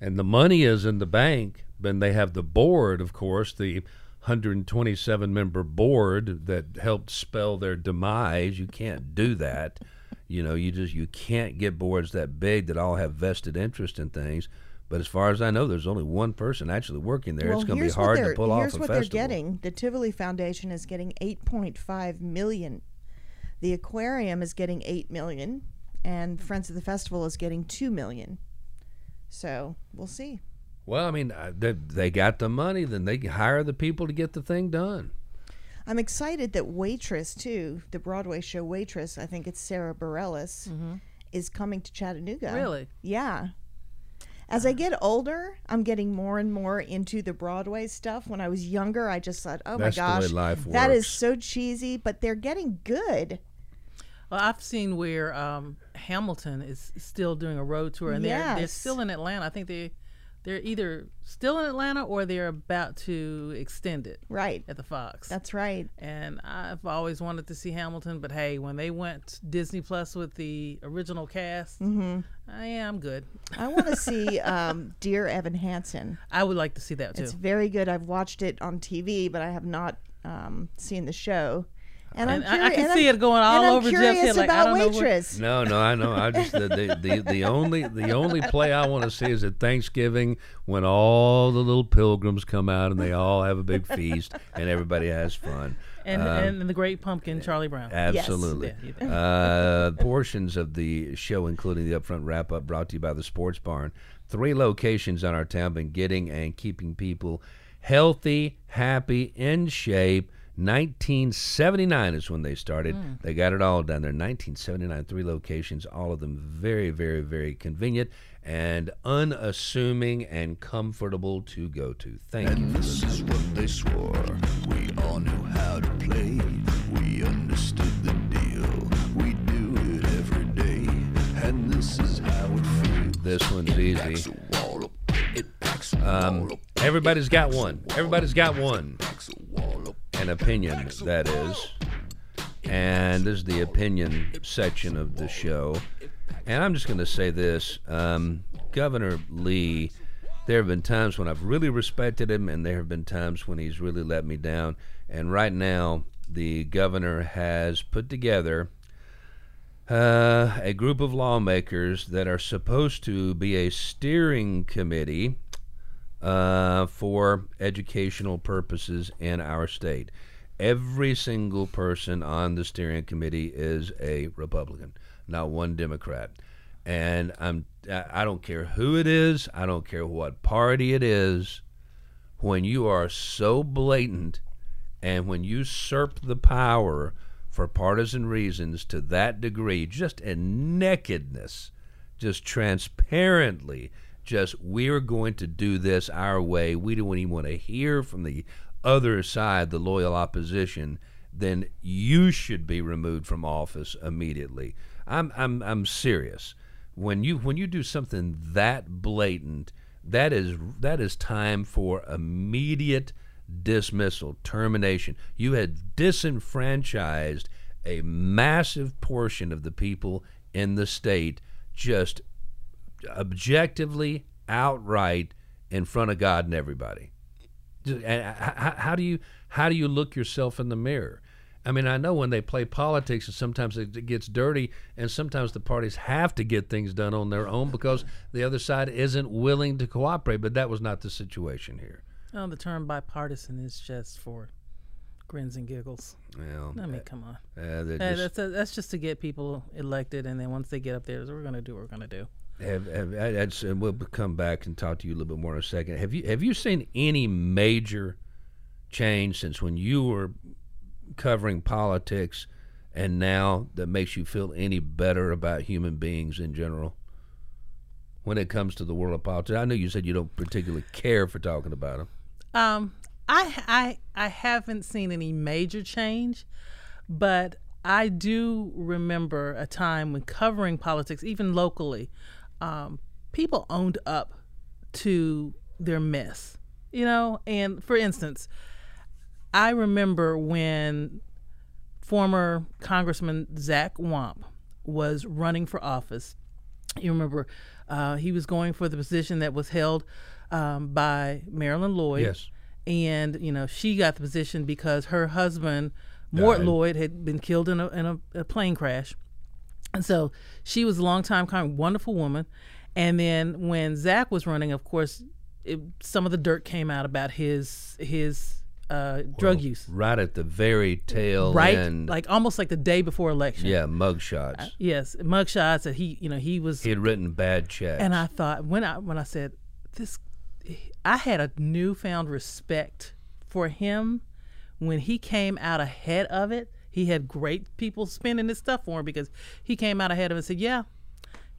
[SPEAKER 1] and the money is in the bank. Then they have the board, of course, the 127 member board that helped spell their demise. You can't do that. You know, you just you can't get boards that big that all have vested interest in things. But as far as I know, there's only one person actually working there.
[SPEAKER 3] Well,
[SPEAKER 1] it's going to be hard to pull off
[SPEAKER 3] Here's
[SPEAKER 1] a
[SPEAKER 3] what
[SPEAKER 1] festival.
[SPEAKER 3] they're getting. The Tivoli Foundation is getting 8.5 million. The aquarium is getting 8 million and Friends of the Festival is getting 2 million. So, we'll see.
[SPEAKER 1] Well, I mean, uh, they, they got the money, then they can hire the people to get the thing done.
[SPEAKER 3] I'm excited that Waitress too, the Broadway show Waitress, I think it's Sara Bareilles, is coming to Chattanooga.
[SPEAKER 2] Really?
[SPEAKER 3] Yeah. As I get older, I'm getting more and more into the Broadway stuff. When I was younger, I just thought, "Oh
[SPEAKER 1] That's the
[SPEAKER 3] my
[SPEAKER 1] way
[SPEAKER 3] gosh,
[SPEAKER 1] life
[SPEAKER 3] that is so cheesy." But they're getting good.
[SPEAKER 2] Well, I've seen where um, Hamilton is still doing a road tour, and they're they're still in Atlanta. I think they they're either still in Atlanta or they're about to extend it
[SPEAKER 3] Right.
[SPEAKER 2] at the Fox.
[SPEAKER 3] That's right.
[SPEAKER 2] and I've always wanted to see Hamilton, but hey, when they went Disney Plus with the original cast,
[SPEAKER 3] Mm-hmm.
[SPEAKER 2] I am good.
[SPEAKER 3] I want to [LAUGHS] see um, Dear Evan Hansen.
[SPEAKER 2] I would like to see that too.
[SPEAKER 3] It's very good. I've watched it on TV, but I have not um, seen the show. And,
[SPEAKER 2] And
[SPEAKER 3] I'm
[SPEAKER 2] I- I can
[SPEAKER 3] and
[SPEAKER 2] see
[SPEAKER 3] I'm-
[SPEAKER 2] it going all
[SPEAKER 3] and I'm
[SPEAKER 2] over Jeff's
[SPEAKER 3] curious
[SPEAKER 2] head, like, I
[SPEAKER 3] about
[SPEAKER 2] don't know what-
[SPEAKER 3] Waitress.
[SPEAKER 1] No, no, I know. I just the the, the, the only the only play I want to see is at Thanksgiving when all the little pilgrims come out and they all have a big feast and everybody has fun.
[SPEAKER 2] and,
[SPEAKER 1] Um,
[SPEAKER 2] and the Great Pumpkin, Charlie Brown.
[SPEAKER 1] Absolutely.
[SPEAKER 2] Yeah.
[SPEAKER 1] Uh, portions of the show, including the upfront wrap up, brought to you by the Sports Barn. Three locations in our town been getting and keeping people healthy, happy, in shape. 1979 is when they started. Hmm. They got it all down there. 1979, three locations, all of them very, very, very convenient and unassuming and comfortable to go to. Thank you.
[SPEAKER 6] This is what they swore. We all knew how to play. We understood the deal. We do it every day. And this is how it feels.
[SPEAKER 1] This one's easy. Um, everybody's got one. Everybody's got one. An opinion, that is. And this is the opinion section of the show. And I'm just going to say this um, Governor Lee, there have been times when I've really respected him, and there have been times when he's really let me down. And right now, the governor has put together uh, a group of lawmakers that are supposed to be a steering committee uh, for educational purposes in our state. Every single person on the steering committee is a Republican, not one Democrat. And I'm I don't care who it is, I don't care what party it is. When you are so blatant and when you usurp the power for partisan reasons to that degree, just in nakedness, just transparently, just we're going to do this our way. We don't even want to hear from the other side, the loyal opposition. Then you should be removed from office immediately. I'm I'm I'm serious. When you when you do something that blatant, that is that is time for immediate dismissal, termination. You had disenfranchised a massive portion of the people in the state just objectively, outright, in front of God and everybody. And how, do you how do you look yourself in the mirror? I mean, I know when they play politics, and sometimes it gets dirty, and sometimes the parties have to get things done on their own because the other side isn't willing to cooperate. But that was not the situation here.
[SPEAKER 2] Oh, the term bipartisan is just for grins and giggles.
[SPEAKER 1] Well,
[SPEAKER 2] I mean, come on.
[SPEAKER 1] uh, just-
[SPEAKER 2] that's that's just to get people elected, and then once they get up there, we're gonna do what we're gonna do.
[SPEAKER 1] Have, have, that's, and we'll come back and talk to you a little bit more in a second. Have you have you seen any major change since when you were covering politics, and now that makes you feel any better about human beings in general? When it comes to the world of politics, I know you said you don't particularly care for talking about them.
[SPEAKER 2] Um, I I I haven't seen any major change, but I do remember a time when covering politics, even locally, um, people owned up to their mess. You know, and for instance, I remember when former Congressman Zach Wamp was running for office. You remember uh, he was going for the position that was held um, by Marilyn Lloyd.
[SPEAKER 1] Yes.
[SPEAKER 2] And, you know, she got the position because her husband, Mort
[SPEAKER 1] Died.
[SPEAKER 2] Lloyd, had been killed in a, in a, a plane crash. And so she was a long time kind of wonderful woman. And then when Zach was running, of course, it, some of the dirt came out about his his uh, drug use.
[SPEAKER 1] Right at the very tail
[SPEAKER 2] Right,
[SPEAKER 1] end,
[SPEAKER 2] like almost like the day before election.
[SPEAKER 1] yeah, mugshots.
[SPEAKER 2] Yes, mugshots that he, you know, he was.
[SPEAKER 1] he had written bad checks.
[SPEAKER 2] and I thought when I when I said this, I had a newfound respect for him when he came out ahead of it. He had great people spending his stuff for him because he came out ahead of it and said, "Yeah,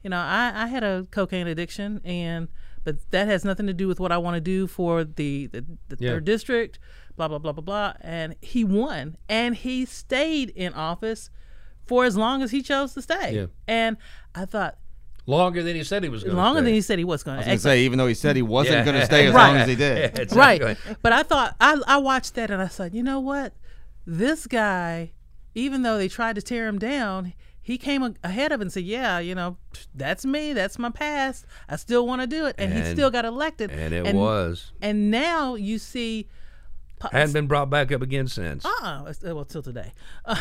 [SPEAKER 2] you know, I, I had a cocaine addiction, and but that has nothing to do with what I want to do for the the, the
[SPEAKER 1] Yeah.
[SPEAKER 2] third district." Blah blah blah blah blah, and he won, and he stayed in office for as long as he chose to stay.
[SPEAKER 1] Yeah.
[SPEAKER 2] And I thought
[SPEAKER 1] longer than he said he was going to
[SPEAKER 2] longer than he said he was going
[SPEAKER 4] I was gonna say, even though he said he wasn't
[SPEAKER 1] Yeah.
[SPEAKER 4] going to stay as [LAUGHS]
[SPEAKER 2] Right.
[SPEAKER 4] long as he did. [LAUGHS]
[SPEAKER 1] to.
[SPEAKER 2] right. But I thought I I watched that and I said, you know what, this guy, even though they tried to tear him down, he came ahead of and said, yeah, you know, that's me, that's my past. I still want to do it, and, he still got elected.
[SPEAKER 1] And it was.
[SPEAKER 2] And now you see.
[SPEAKER 1] Hadn't been brought back up again since.
[SPEAKER 2] uh-uh, it's- well till today [LAUGHS] uh,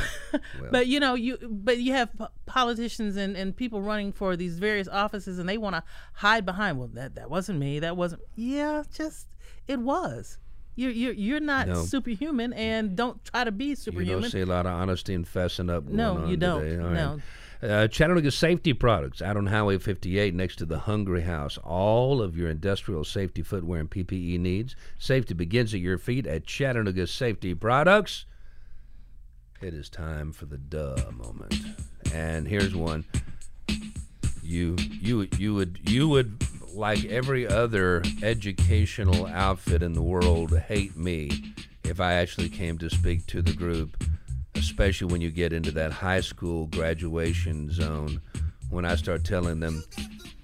[SPEAKER 2] but you know you but you have po- politicians and, and people running for these various offices and they want to hide behind well that that wasn't me that wasn't yeah just it was you're you're, you're not
[SPEAKER 1] No.
[SPEAKER 2] superhuman and don't try to be superhuman.
[SPEAKER 1] You don't see a lot of honesty and fessing up.
[SPEAKER 2] No, you don't.
[SPEAKER 1] today. All
[SPEAKER 2] No.
[SPEAKER 1] Uh, Chattanooga Safety Products out on Highway 58 next to the Hungry House. All of your industrial safety footwear and PPE needs. Safety begins at your feet at Chattanooga Safety Products. It is time for the duh moment. And here's one. You you you would you would like every other educational outfit in the world hate me if I actually came to speak to the group, especially when you get into that high school graduation zone when I start telling them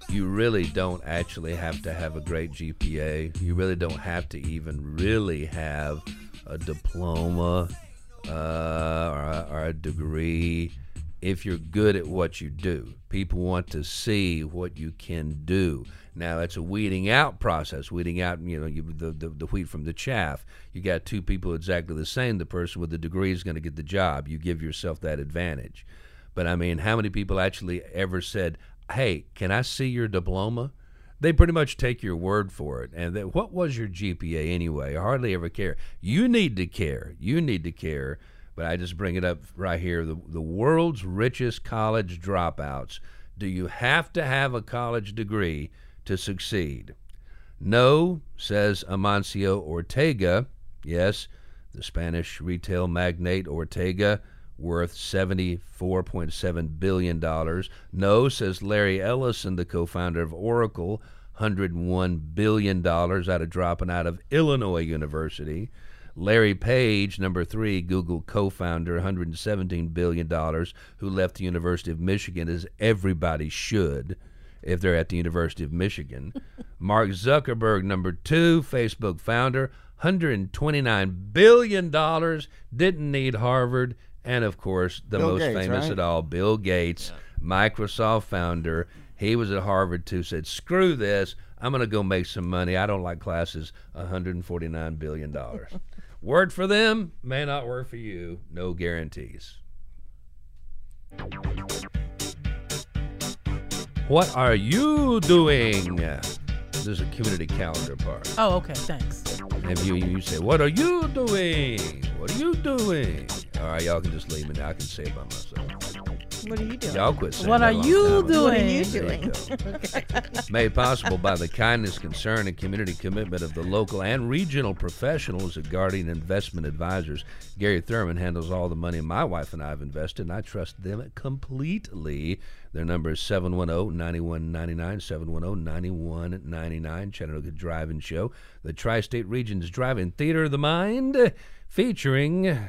[SPEAKER 1] you really don't actually have to have a great GPA. You really don't have to even really have a diploma uh, or, a, or a degree if you're good at what you do. People want to see what you can do. Now it's a weeding out process, weeding out you know you, the, the the wheat from the chaff. You got two people exactly the same. The person with the degree is going to get the job. You give yourself that advantage. But I mean, how many people actually ever said, "Hey, can I see your diploma?" They pretty much take your word for it. And what was your GPA anyway? I hardly ever care. You need to care. You need to care. But I just bring it up right here. The, the world's richest college dropouts. Do you have to have a college degree to succeed? No, says Amancio Ortega. Yes, the Spanish retail magnate Ortega worth $74.7 billion. No, says Larry Ellison, the co founder of Oracle, $101 billion out of dropping out of Illinois University. Larry Page, number three, Google co founder, $117 billion, who left the University of Michigan, as everybody should if they're at the University of Michigan. [LAUGHS] Mark Zuckerberg, number two, Facebook founder, $129 billion, didn't need Harvard. And of course, the
[SPEAKER 4] Bill
[SPEAKER 1] most
[SPEAKER 4] Gates,
[SPEAKER 1] famous
[SPEAKER 4] right?
[SPEAKER 1] at all, Bill Gates, Microsoft founder. He was at Harvard too, said, screw this. I'm going to go make some money. I don't like classes. $149 billion. [LAUGHS] Word for them may not work for you. No guarantees. What are you doing? There's a community calendar part.
[SPEAKER 2] Oh, okay. Thanks.
[SPEAKER 1] If you, you say, What are you doing? What are you doing? All right, y'all can just leave me now. I can say it by myself.
[SPEAKER 3] What are you doing?
[SPEAKER 1] Y'all quit saying
[SPEAKER 2] What
[SPEAKER 1] that
[SPEAKER 2] are
[SPEAKER 1] a long
[SPEAKER 2] you
[SPEAKER 1] time ago.
[SPEAKER 2] doing?
[SPEAKER 3] What are you
[SPEAKER 1] There you
[SPEAKER 3] doing?
[SPEAKER 1] go. [LAUGHS] Made possible by the kindness, concern, and community commitment of the local and regional professionals at Guardian Investment Advisors. Gary Thurman handles all the money my wife and I have invested, and I trust them completely. Their number is 710 9199, 710 9199, Chattanooga Drive In Show, the Tri State Region's Drive In Theater of the Mind, featuring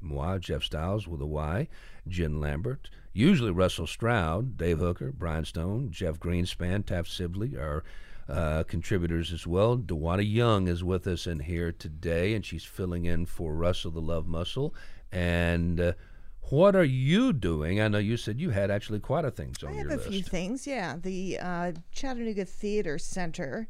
[SPEAKER 1] moi, Jeff Stiles with a Y, Jen Lambert, usually Russell Stroud, Dave Hooker, Brian Stone, Jeff Greenspan, Taft Sibley are uh, contributors as well. Dewana Young is with us in here today, and she's filling in for Russell the Love Muscle. And uh, what are you doing? I know you said you had actually quite a things on
[SPEAKER 3] I
[SPEAKER 1] your
[SPEAKER 3] have a
[SPEAKER 1] list.
[SPEAKER 3] few things. Yeah, the uh, Chattanooga Theater Center.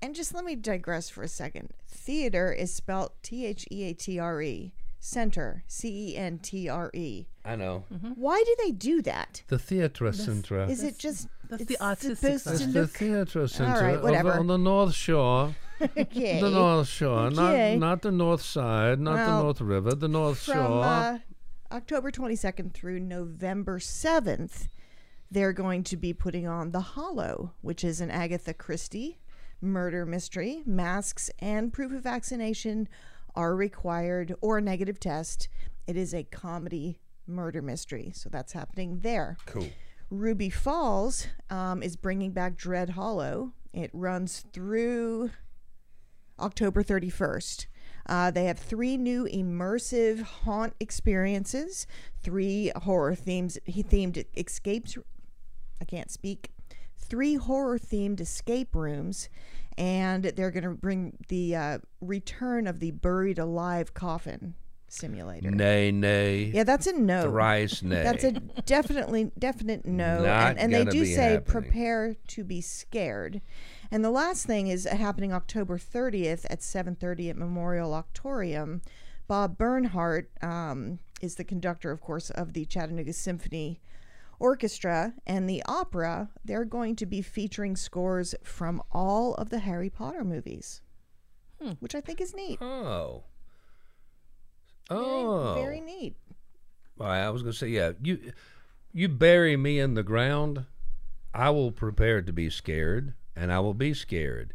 [SPEAKER 3] And just let me digress for a second. Theater is spelled T H E A T R E. Center, C E N T R E.
[SPEAKER 1] I know.
[SPEAKER 3] Why do they do that?
[SPEAKER 1] The Theatre Centre.
[SPEAKER 3] Is it just
[SPEAKER 2] that's the
[SPEAKER 3] it's
[SPEAKER 2] artistic
[SPEAKER 3] supposed to
[SPEAKER 1] It's the Theatre Centre
[SPEAKER 3] right, whatever.
[SPEAKER 1] on the North Shore.
[SPEAKER 3] okay?
[SPEAKER 1] The North Shore,
[SPEAKER 3] Okay.
[SPEAKER 1] not not the North Side, not
[SPEAKER 3] Well,
[SPEAKER 1] the North River, the North
[SPEAKER 3] From
[SPEAKER 1] Shore.
[SPEAKER 3] uh, October 22nd through November 7th, they're going to be putting on The Hollow, which is an Agatha Christie murder mystery. Masks and proof of vaccination are required or a negative test. It is a comedy murder mystery. So that's happening there.
[SPEAKER 1] cool.
[SPEAKER 3] Ruby Falls um, is bringing back Dread Hollow. It runs through October 31st. Uh, they have three new immersive haunt experiences, three horror themes themed escapes. I can't speak. Three horror themed escape rooms, and they're going to bring the uh, return of the buried alive coffin simulator.
[SPEAKER 1] Nay, nay.
[SPEAKER 3] Yeah, that's a no.
[SPEAKER 1] Thrice nay.
[SPEAKER 3] That's a [LAUGHS] definitely definite no.
[SPEAKER 1] Not
[SPEAKER 3] and and they do
[SPEAKER 1] be
[SPEAKER 3] say
[SPEAKER 1] happening.
[SPEAKER 3] prepare to be scared. And the last thing is happening October 30th at 7:30 at Memorial Auditorium. Bob Bernhardt um, is the conductor, of course, of the Chattanooga Symphony Orchestra and the opera. They're going to be featuring scores from all of the Harry Potter movies, which I think is neat.
[SPEAKER 1] Oh.
[SPEAKER 3] Very,
[SPEAKER 1] Oh.
[SPEAKER 3] very neat.
[SPEAKER 1] All right, I was going to say, yeah, you you bury me in the ground, I will prepare to be scared, and I will be scared.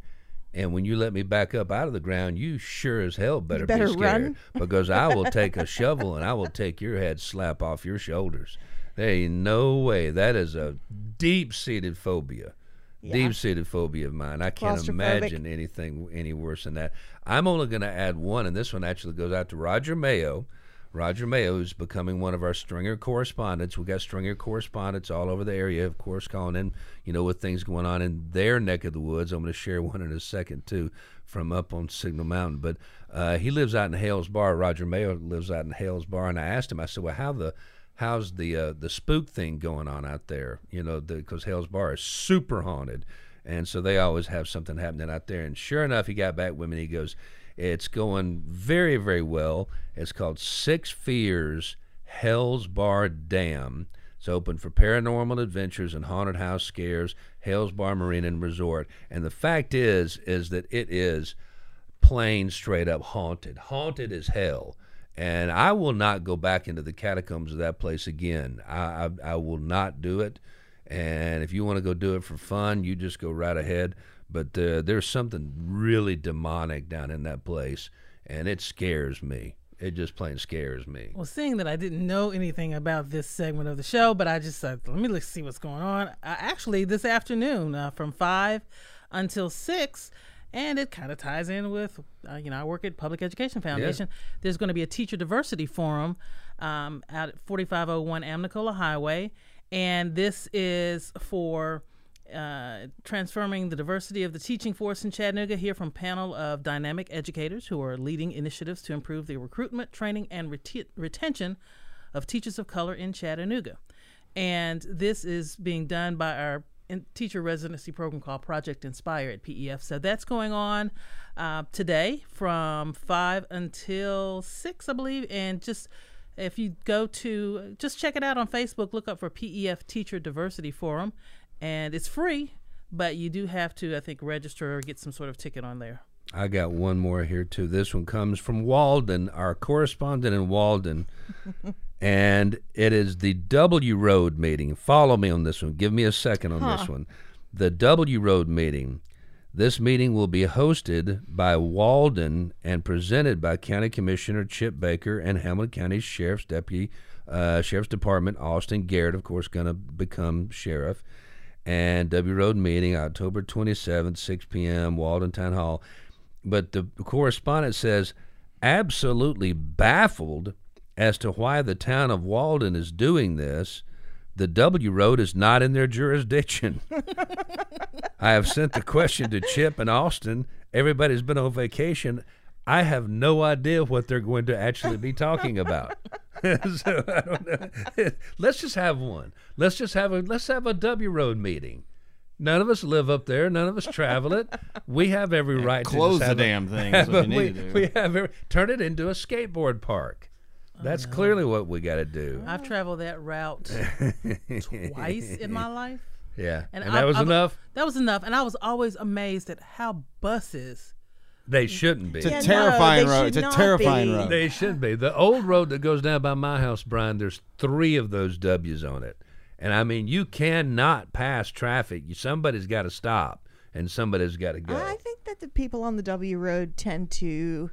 [SPEAKER 1] And when you let me back up out of the ground, you sure as hell better,
[SPEAKER 3] better
[SPEAKER 1] be scared
[SPEAKER 3] run. [LAUGHS]
[SPEAKER 1] because I will take a shovel and I will take your head slap off your shoulders. There ain't no way. That is a deep-seated phobia. Deep-seated phobia of mine. I can't imagine anything any worse than that. I'm only going to add one, and this one actually goes out to Roger Mayo. Roger Mayo, is becoming one of our Stringer correspondents. We got Stringer correspondents all over the area, of course, calling in, you know, with things going on in their neck of the woods. I'm going to share one in a second, too, from up on Signal Mountain. But uh, he lives out in Hales Bar. Roger Mayo lives out in Hales Bar. And I asked him, I said, well, how the how's the uh, the spook thing going on out there? You know, because Hell's Bar is super haunted. And so they always have something happening out there. And sure enough, he got back with me he goes, It's going very, very well. It's called Six Fears Hell's Bar Dam. It's open for paranormal adventures and haunted house scares, Hell's Bar Marina and Resort. And the fact is, is that it is plain straight up haunted. Haunted as hell. And I will not go back into the catacombs of that place again. I, I, I will not do it. And if you want to go do it for fun, you just go right ahead. But uh, there's something really demonic down in that place, and it scares me. it just plain scares me.
[SPEAKER 2] Well, seeing that I didn't know anything about this segment of the show, but I just said, let me look see what's going on. Uh, actually, this afternoon uh, from 5 until 6, and it kind of ties in with, uh, you know, I work at Public Education Foundation. There's going to be a teacher diversity forum um, out at 4501 Amnicola Highway, and this is for uh, transforming the diversity of the teaching force in Chattanooga. Hear from panel of dynamic educators who are leading initiatives to improve the recruitment, training, and reti- retention of teachers of color in Chattanooga. And this is being done by our in- teacher residency program called Project Inspire at PEF. So that's going on uh, today from 5 until 6, I believe. And just if you go to, just check it out on Facebook, look up for PEF Teacher Diversity Forum and it's free, but you do have to, I think, register or get some sort of ticket on there.
[SPEAKER 1] I got one more here too. This one comes from Walden, our correspondent in Walden, [LAUGHS] and it is the W Road meeting. Follow me on this one. Give me a second on this one. The W Road meeting. This meeting will be hosted by Walden and presented by County Commissioner Chip Baker and Hamilton County Sheriff's Deputy, uh, Sheriff's Department Austin Garrett, of course, going to become sheriff and W Road meeting October 27th, 6 p.m., Walden Town Hall. But the correspondent says, absolutely baffled as to why the town of Walden is doing this. The W Road is not in their jurisdiction. [LAUGHS] I have sent the question to Chip and Austin. Everybody's been on vacation. I have no idea what they're going to actually be talking about. [LAUGHS] so I don't know. [LAUGHS] let's just have one. Let's just have a let's have a W Road meeting. None of us live up there. None of us travel it. We have every right
[SPEAKER 4] Close
[SPEAKER 1] to just
[SPEAKER 4] the damn thing.
[SPEAKER 1] We, we have every, turn it into a skateboard park. That's uh-huh. clearly what we got to do.
[SPEAKER 2] I've traveled that route [LAUGHS] twice in my life.
[SPEAKER 1] Yeah, and,
[SPEAKER 2] I-
[SPEAKER 1] that was
[SPEAKER 2] I-
[SPEAKER 1] enough.
[SPEAKER 2] That was enough. And I was always amazed at how buses.
[SPEAKER 1] They shouldn't be.
[SPEAKER 4] It's a
[SPEAKER 3] Yeah,
[SPEAKER 4] terrifying
[SPEAKER 3] they
[SPEAKER 4] road. It's a terrifying
[SPEAKER 3] be.
[SPEAKER 4] road.
[SPEAKER 1] They should be. The old road that goes down by my house, Brian, there's three of those W's on it. And I mean, you cannot pass traffic. You- Somebody's got to stop and somebody's got to go.
[SPEAKER 3] I think that the people on the W road tend to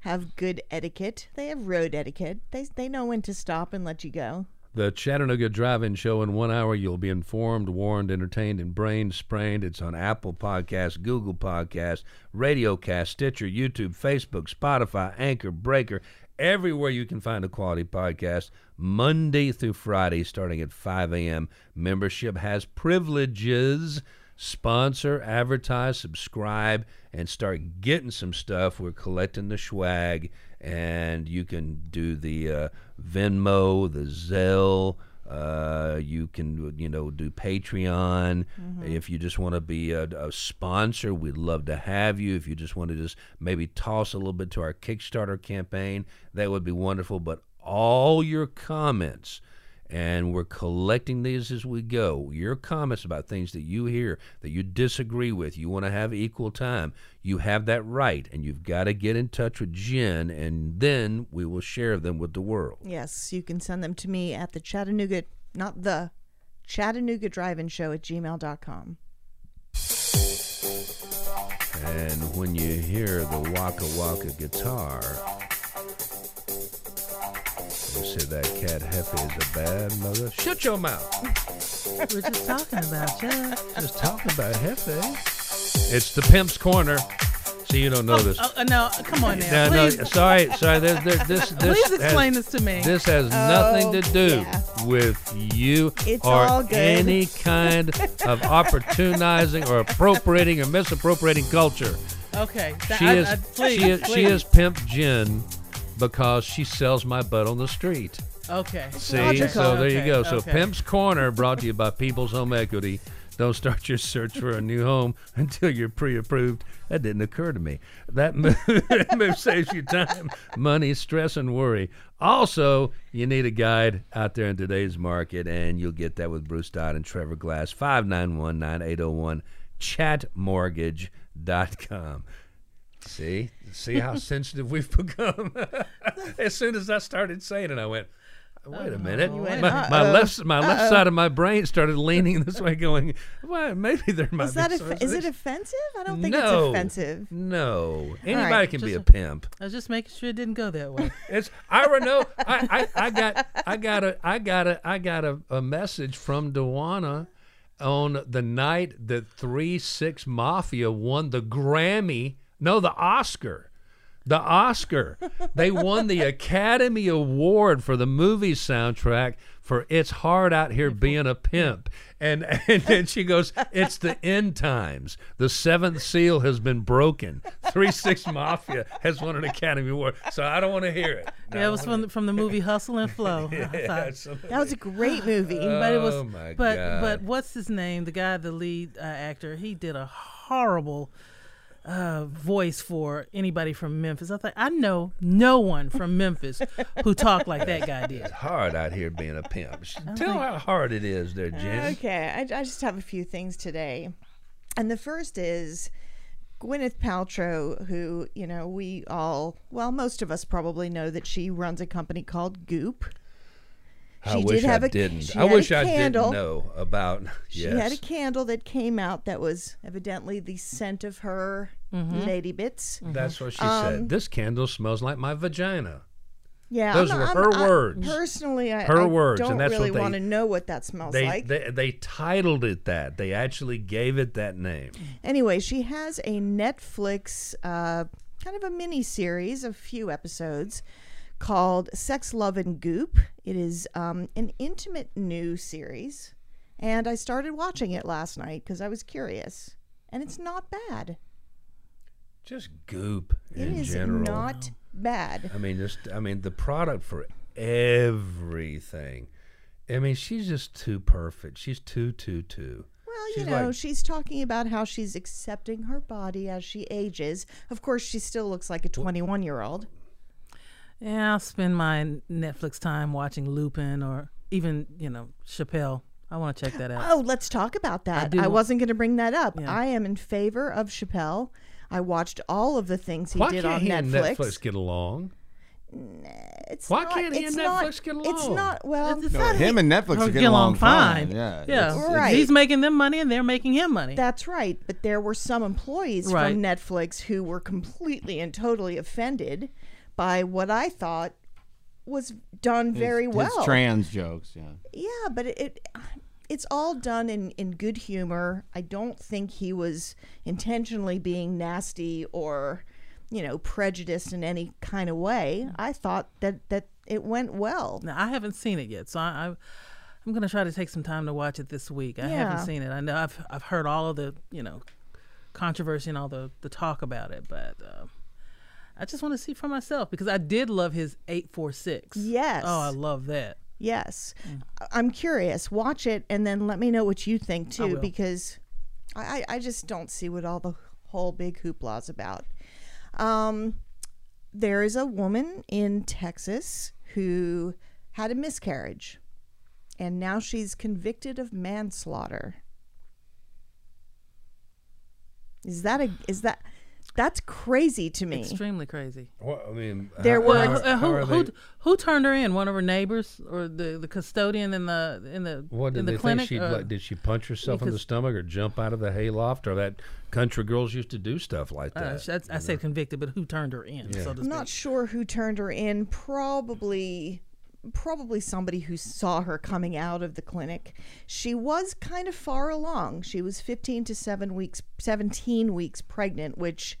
[SPEAKER 3] have good etiquette. They have road etiquette. They they know when to stop and let you go.
[SPEAKER 1] The Chattanooga Drive-In Show in one hour. You'll be informed, warned, entertained, and brain sprained. It's on Apple Podcasts, Google Podcasts, RadioCast, Stitcher, YouTube, Facebook, Spotify, Anchor, Breaker, everywhere you can find a quality podcast. Monday through Friday, starting at 5 a.m. Membership has privileges. Sponsor, advertise, subscribe, and start getting some stuff. We're collecting the swag, and you can do the uh, Venmo, the Zelle. Uh, you can, you know, do Patreon. If you just want to be a, a sponsor, we'd love to have you. If you just want to just maybe toss a little bit to our Kickstarter campaign, that would be wonderful. But all your comments, and we're collecting these as we go. Your comments about things that you hear that you disagree with, you want to have equal time, you have that right, and you've got to get in touch with Jen, and then we will share them with the world.
[SPEAKER 3] Yes, you can send them to me at the Chattanooga, not the Chattanooga Drive-In Show at gmail.com.
[SPEAKER 1] And when you hear the Waka Waka guitar, you say that cat Hefe is a bad mother. Shut your mouth.
[SPEAKER 2] We're just talking about you.
[SPEAKER 1] Just talking about Hefe. It's the Pimp's Corner. See, you don't know this.
[SPEAKER 2] Oh, uh, no, come on now.
[SPEAKER 1] No, no, sorry, sorry. There's, there, this, this [LAUGHS]
[SPEAKER 2] please explain
[SPEAKER 1] has,
[SPEAKER 2] this to me.
[SPEAKER 1] This has nothing to do
[SPEAKER 3] yeah.
[SPEAKER 1] with you
[SPEAKER 3] It's
[SPEAKER 1] or any kind of [LAUGHS] opportunizing or appropriating or misappropriating culture.
[SPEAKER 2] okay. That-
[SPEAKER 1] She
[SPEAKER 2] I-
[SPEAKER 1] is
[SPEAKER 2] I- please,
[SPEAKER 1] she is she is pimp Jen because she sells my butt on the street.
[SPEAKER 2] Okay.
[SPEAKER 1] See,
[SPEAKER 3] logical.
[SPEAKER 1] so there you
[SPEAKER 2] Okay,
[SPEAKER 1] go. So
[SPEAKER 2] okay.
[SPEAKER 1] Pimp's Corner brought to you by People's Home Equity. Don't start your search for a new home [LAUGHS] until you're pre-approved. That didn't occur to me. That move, [LAUGHS] that move saves you time, money, stress, and worry. Also, you need a guide out there in today's market, and you'll get that with Bruce Dodd and Trevor Glass. 591-9801, chatmortgage.com. See? See how [LAUGHS] sensitive we've [LAUGHS] become? [LAUGHS] as soon as I started saying it, I went, Wait a oh, minute.
[SPEAKER 3] You went,
[SPEAKER 1] My, my
[SPEAKER 3] "Uh-oh,
[SPEAKER 1] left my left side of my brain started leaning this way, going, "Well, maybe there might
[SPEAKER 3] Is
[SPEAKER 1] be
[SPEAKER 3] that
[SPEAKER 1] some
[SPEAKER 3] is it offensive? I don't think
[SPEAKER 1] no,
[SPEAKER 3] it's offensive.
[SPEAKER 1] No, anybody
[SPEAKER 3] right,
[SPEAKER 1] can be a
[SPEAKER 2] just-
[SPEAKER 1] pimp.
[SPEAKER 2] I was just making sure it didn't go that way.
[SPEAKER 1] It's Ira. No, I, I, I got, I got a, I got a, I got a, a message from Dewana on the night that Three Six Mafia won the Grammy. No, the Oscar. The Oscar. They won the Academy Award for the movie soundtrack for "It's Hard Out Here Being a Pimp," and and then she goes, "It's the end times. The seventh seal has been broken. Three Six Mafia has won an Academy Award." So I don't want to hear it.
[SPEAKER 2] yeah, it was from the, from the movie Hustle and Flow. [LAUGHS]
[SPEAKER 1] Yeah,
[SPEAKER 3] That was a great movie.
[SPEAKER 2] but it was
[SPEAKER 1] Oh, my
[SPEAKER 2] but
[SPEAKER 1] God.
[SPEAKER 2] but what's his name the guy the lead uh, actor he did a horrible uh, voice for anybody from memphis i thought i know no one from memphis who talked like that guy did
[SPEAKER 1] It's hard out here being a pimp. Tell how hard it is there, Jen.
[SPEAKER 3] Okay, I, I just have a few things today. And the first is Gwyneth Paltrow, who, you know, we all, well, most of us probably know that she runs a company called Goop.
[SPEAKER 1] I
[SPEAKER 3] She
[SPEAKER 1] wish
[SPEAKER 3] did have
[SPEAKER 1] I
[SPEAKER 3] a-
[SPEAKER 1] didn't. I
[SPEAKER 3] had a
[SPEAKER 1] wish I
[SPEAKER 3] candle.
[SPEAKER 1] didn't know about. [LAUGHS]
[SPEAKER 3] She
[SPEAKER 1] yes.
[SPEAKER 3] had a candle that came out that was evidently the scent of her lady bits.
[SPEAKER 1] That's what she
[SPEAKER 3] Um,
[SPEAKER 1] said. This candle smells like my vagina.
[SPEAKER 3] Yeah,
[SPEAKER 1] Those
[SPEAKER 3] I'm
[SPEAKER 1] were
[SPEAKER 3] not-
[SPEAKER 1] her
[SPEAKER 3] I'm- I-
[SPEAKER 1] words.
[SPEAKER 3] personally, I,
[SPEAKER 1] Her
[SPEAKER 3] I
[SPEAKER 1] words,
[SPEAKER 3] don't
[SPEAKER 1] and that's what
[SPEAKER 3] really
[SPEAKER 1] they-
[SPEAKER 3] want to know what that smells
[SPEAKER 1] They,
[SPEAKER 3] like.
[SPEAKER 1] they they titled it that. They actually gave it that name.
[SPEAKER 3] Anyway, she has a Netflix uh, kind of a mini series, a few episodes called Sex, Love, and Goop. It is um, an intimate new series, and I started watching it last night because I was curious, and it's not bad.
[SPEAKER 1] Just goop
[SPEAKER 3] It
[SPEAKER 1] in
[SPEAKER 3] is
[SPEAKER 1] general.
[SPEAKER 3] not bad.
[SPEAKER 1] I mean, just I mean the product for everything. I mean, she's just too perfect. She's too too too.
[SPEAKER 3] Well, you know,
[SPEAKER 1] like-
[SPEAKER 3] she's talking about how she's accepting her body as she ages. Of course, she still looks like a 21 year old.
[SPEAKER 2] Yeah i'll spend my netflix time watching lupin or even you know chappelle i want to check that out
[SPEAKER 3] Oh, let's talk about that.
[SPEAKER 2] do
[SPEAKER 3] I, wasn't going to bring that up.
[SPEAKER 2] Yeah.
[SPEAKER 3] I am in favor of Chappelle. I watched all of the things he
[SPEAKER 1] Why
[SPEAKER 3] did
[SPEAKER 1] can't
[SPEAKER 3] on
[SPEAKER 1] he and
[SPEAKER 3] Netflix.
[SPEAKER 1] Netflix get along?
[SPEAKER 3] It's
[SPEAKER 1] Why
[SPEAKER 3] not,
[SPEAKER 1] can't he
[SPEAKER 3] it's
[SPEAKER 1] and
[SPEAKER 3] not,
[SPEAKER 1] Netflix get along?
[SPEAKER 3] It's not well.
[SPEAKER 2] It's
[SPEAKER 4] No,
[SPEAKER 2] not-
[SPEAKER 4] him and Netflix are getting along fine. Yeah,
[SPEAKER 2] yeah
[SPEAKER 4] it's-
[SPEAKER 3] Right.
[SPEAKER 2] he's making them money and they're making him money
[SPEAKER 3] That's right. But there were some employees
[SPEAKER 2] Right.
[SPEAKER 3] from Netflix who were completely and totally offended by what I thought was done very
[SPEAKER 4] his,
[SPEAKER 3] well.
[SPEAKER 4] His trans jokes, yeah.
[SPEAKER 3] Yeah, but it, it it's all done in in good humor. I don't think he was intentionally being nasty or you know prejudiced in any kind of way. I thought that that it went well.
[SPEAKER 2] Now I haven't seen it yet, so I, I I'm gonna try to take some time to watch it this week. I
[SPEAKER 3] Yeah.
[SPEAKER 2] haven't seen it. I know I've I've heard all of the you know controversy and all the the talk about it, but uh, I just want to see for myself because I did love his eight four six.
[SPEAKER 3] Yes.
[SPEAKER 2] Oh, I love that.
[SPEAKER 3] Yes, I'm curious. Watch it and then let me know what you think too,
[SPEAKER 2] will.
[SPEAKER 3] because I I I just don't see what all the whole big hoopla's about. Um, there is a woman in Texas who had a miscarriage, and now she's convicted of manslaughter. Is that a is that that's crazy to me?
[SPEAKER 2] Extremely crazy.
[SPEAKER 1] Well, I mean,
[SPEAKER 3] There
[SPEAKER 1] how-
[SPEAKER 3] were-
[SPEAKER 1] how-
[SPEAKER 2] Uh,
[SPEAKER 1] how
[SPEAKER 2] who who,
[SPEAKER 1] they-
[SPEAKER 2] who turned her in? One of her neighbors or the, the custodian in the in the
[SPEAKER 1] What did
[SPEAKER 2] in the clinic?
[SPEAKER 1] think she
[SPEAKER 2] or-
[SPEAKER 1] like? Did she punch herself in the stomach or jump out of the hayloft or that country girls used to do stuff like
[SPEAKER 2] uh,
[SPEAKER 1] that?
[SPEAKER 2] I, I said convicted, but who turned her in? So
[SPEAKER 3] I'm not sure who turned her in. Probably, probably somebody who saw her coming out of the clinic. She was kind of far along. She was 15 to seven weeks, 17 weeks pregnant, which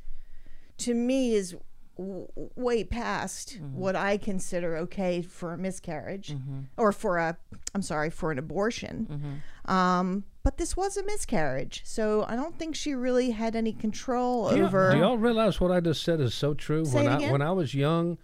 [SPEAKER 3] to me is w- way past
[SPEAKER 2] Mm-hmm.
[SPEAKER 3] what I consider okay for a miscarriage or for a, I'm sorry, for an abortion.
[SPEAKER 2] Mm-hmm.
[SPEAKER 3] Um, but this was a miscarriage, so I don't think she really had any control
[SPEAKER 1] Do y'all-
[SPEAKER 3] over.
[SPEAKER 1] Do y'all realize what I just said is so true?
[SPEAKER 3] Say
[SPEAKER 1] when I
[SPEAKER 3] again.
[SPEAKER 1] when I was young,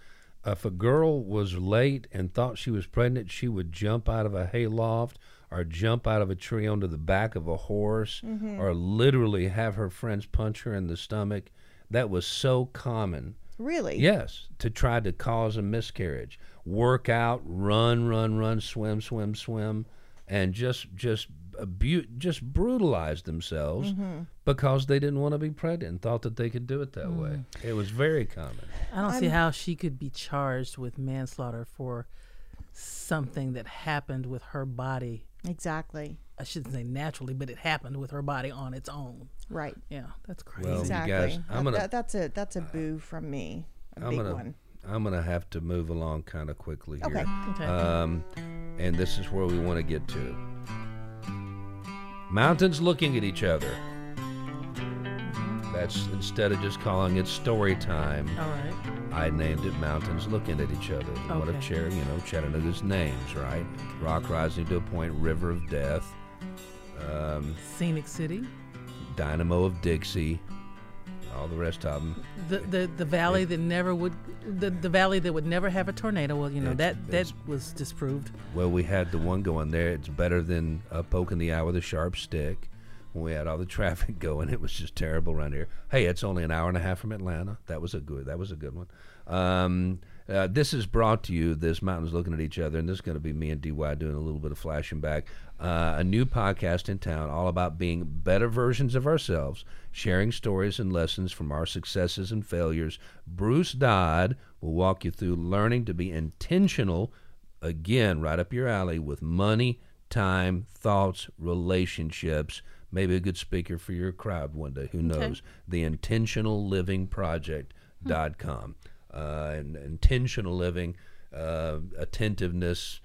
[SPEAKER 1] if a girl was late and thought she was pregnant, she would jump out of a hayloft or jump out of a tree onto the back of a horse
[SPEAKER 3] Mm-hmm.
[SPEAKER 1] or literally have her friends punch her in the stomach. That was so common.
[SPEAKER 3] really?
[SPEAKER 1] Yes, to try to cause a miscarriage. Work out, run, run, run, swim, swim, swim, and just just abu- just brutalized themselves
[SPEAKER 3] Mm-hmm.
[SPEAKER 1] because they didn't want to be pregnant and thought that they could do it that way. It was very common.
[SPEAKER 2] I don't see how she could be charged with manslaughter for something that happened with her body.
[SPEAKER 3] Exactly.
[SPEAKER 2] I shouldn't say naturally, but it happened with her body on its own.
[SPEAKER 3] Right.
[SPEAKER 2] Yeah, that's crazy.
[SPEAKER 1] Well, you
[SPEAKER 3] Exactly.
[SPEAKER 1] guys, I'm gonna-
[SPEAKER 3] that- that's a that's a boo from me. A
[SPEAKER 1] I'm
[SPEAKER 3] big
[SPEAKER 1] gonna
[SPEAKER 3] one.
[SPEAKER 1] I'm gonna have to move along kind of quickly here.
[SPEAKER 3] Okay.
[SPEAKER 2] okay.
[SPEAKER 1] Um, and this is where we want to get to. Mountains looking at each other. That's instead of just calling it story time,
[SPEAKER 2] All right.
[SPEAKER 1] I named it Mountains Looking at Each Other. What a
[SPEAKER 2] Okay.
[SPEAKER 1] chair, you know, Chattanooga's names, right? Rock Rising to a Point, River of Death, um,
[SPEAKER 2] Scenic City,
[SPEAKER 1] Dynamo of Dixie, all the rest of them.
[SPEAKER 2] the the, the valley that never would, the, the valley that would never have a tornado. Well, you know
[SPEAKER 1] It's-
[SPEAKER 2] that that was disproved.
[SPEAKER 1] Well, we had the one going there. It's better than uh, poking the eye with a sharp stick. When we had all the [LAUGHS] traffic going, it was just terrible around here. Hey, it's only an hour and a half from Atlanta. That was a good. That was a good one. Um, uh, this is brought to you. This mountains looking at each other, and this is going to be me and DY doing a little bit of flashing back. Uh, a new podcast in town, all about being better versions of ourselves, sharing stories and lessons from our successes and failures. Bruce Dodd will walk you through learning to be intentional again, right up your alley with money, time, thoughts, relationships. Maybe a good speaker for your crowd one day. Who knows? The Intentional Living Project.com. Uh, and intentional living, uh, attentiveness,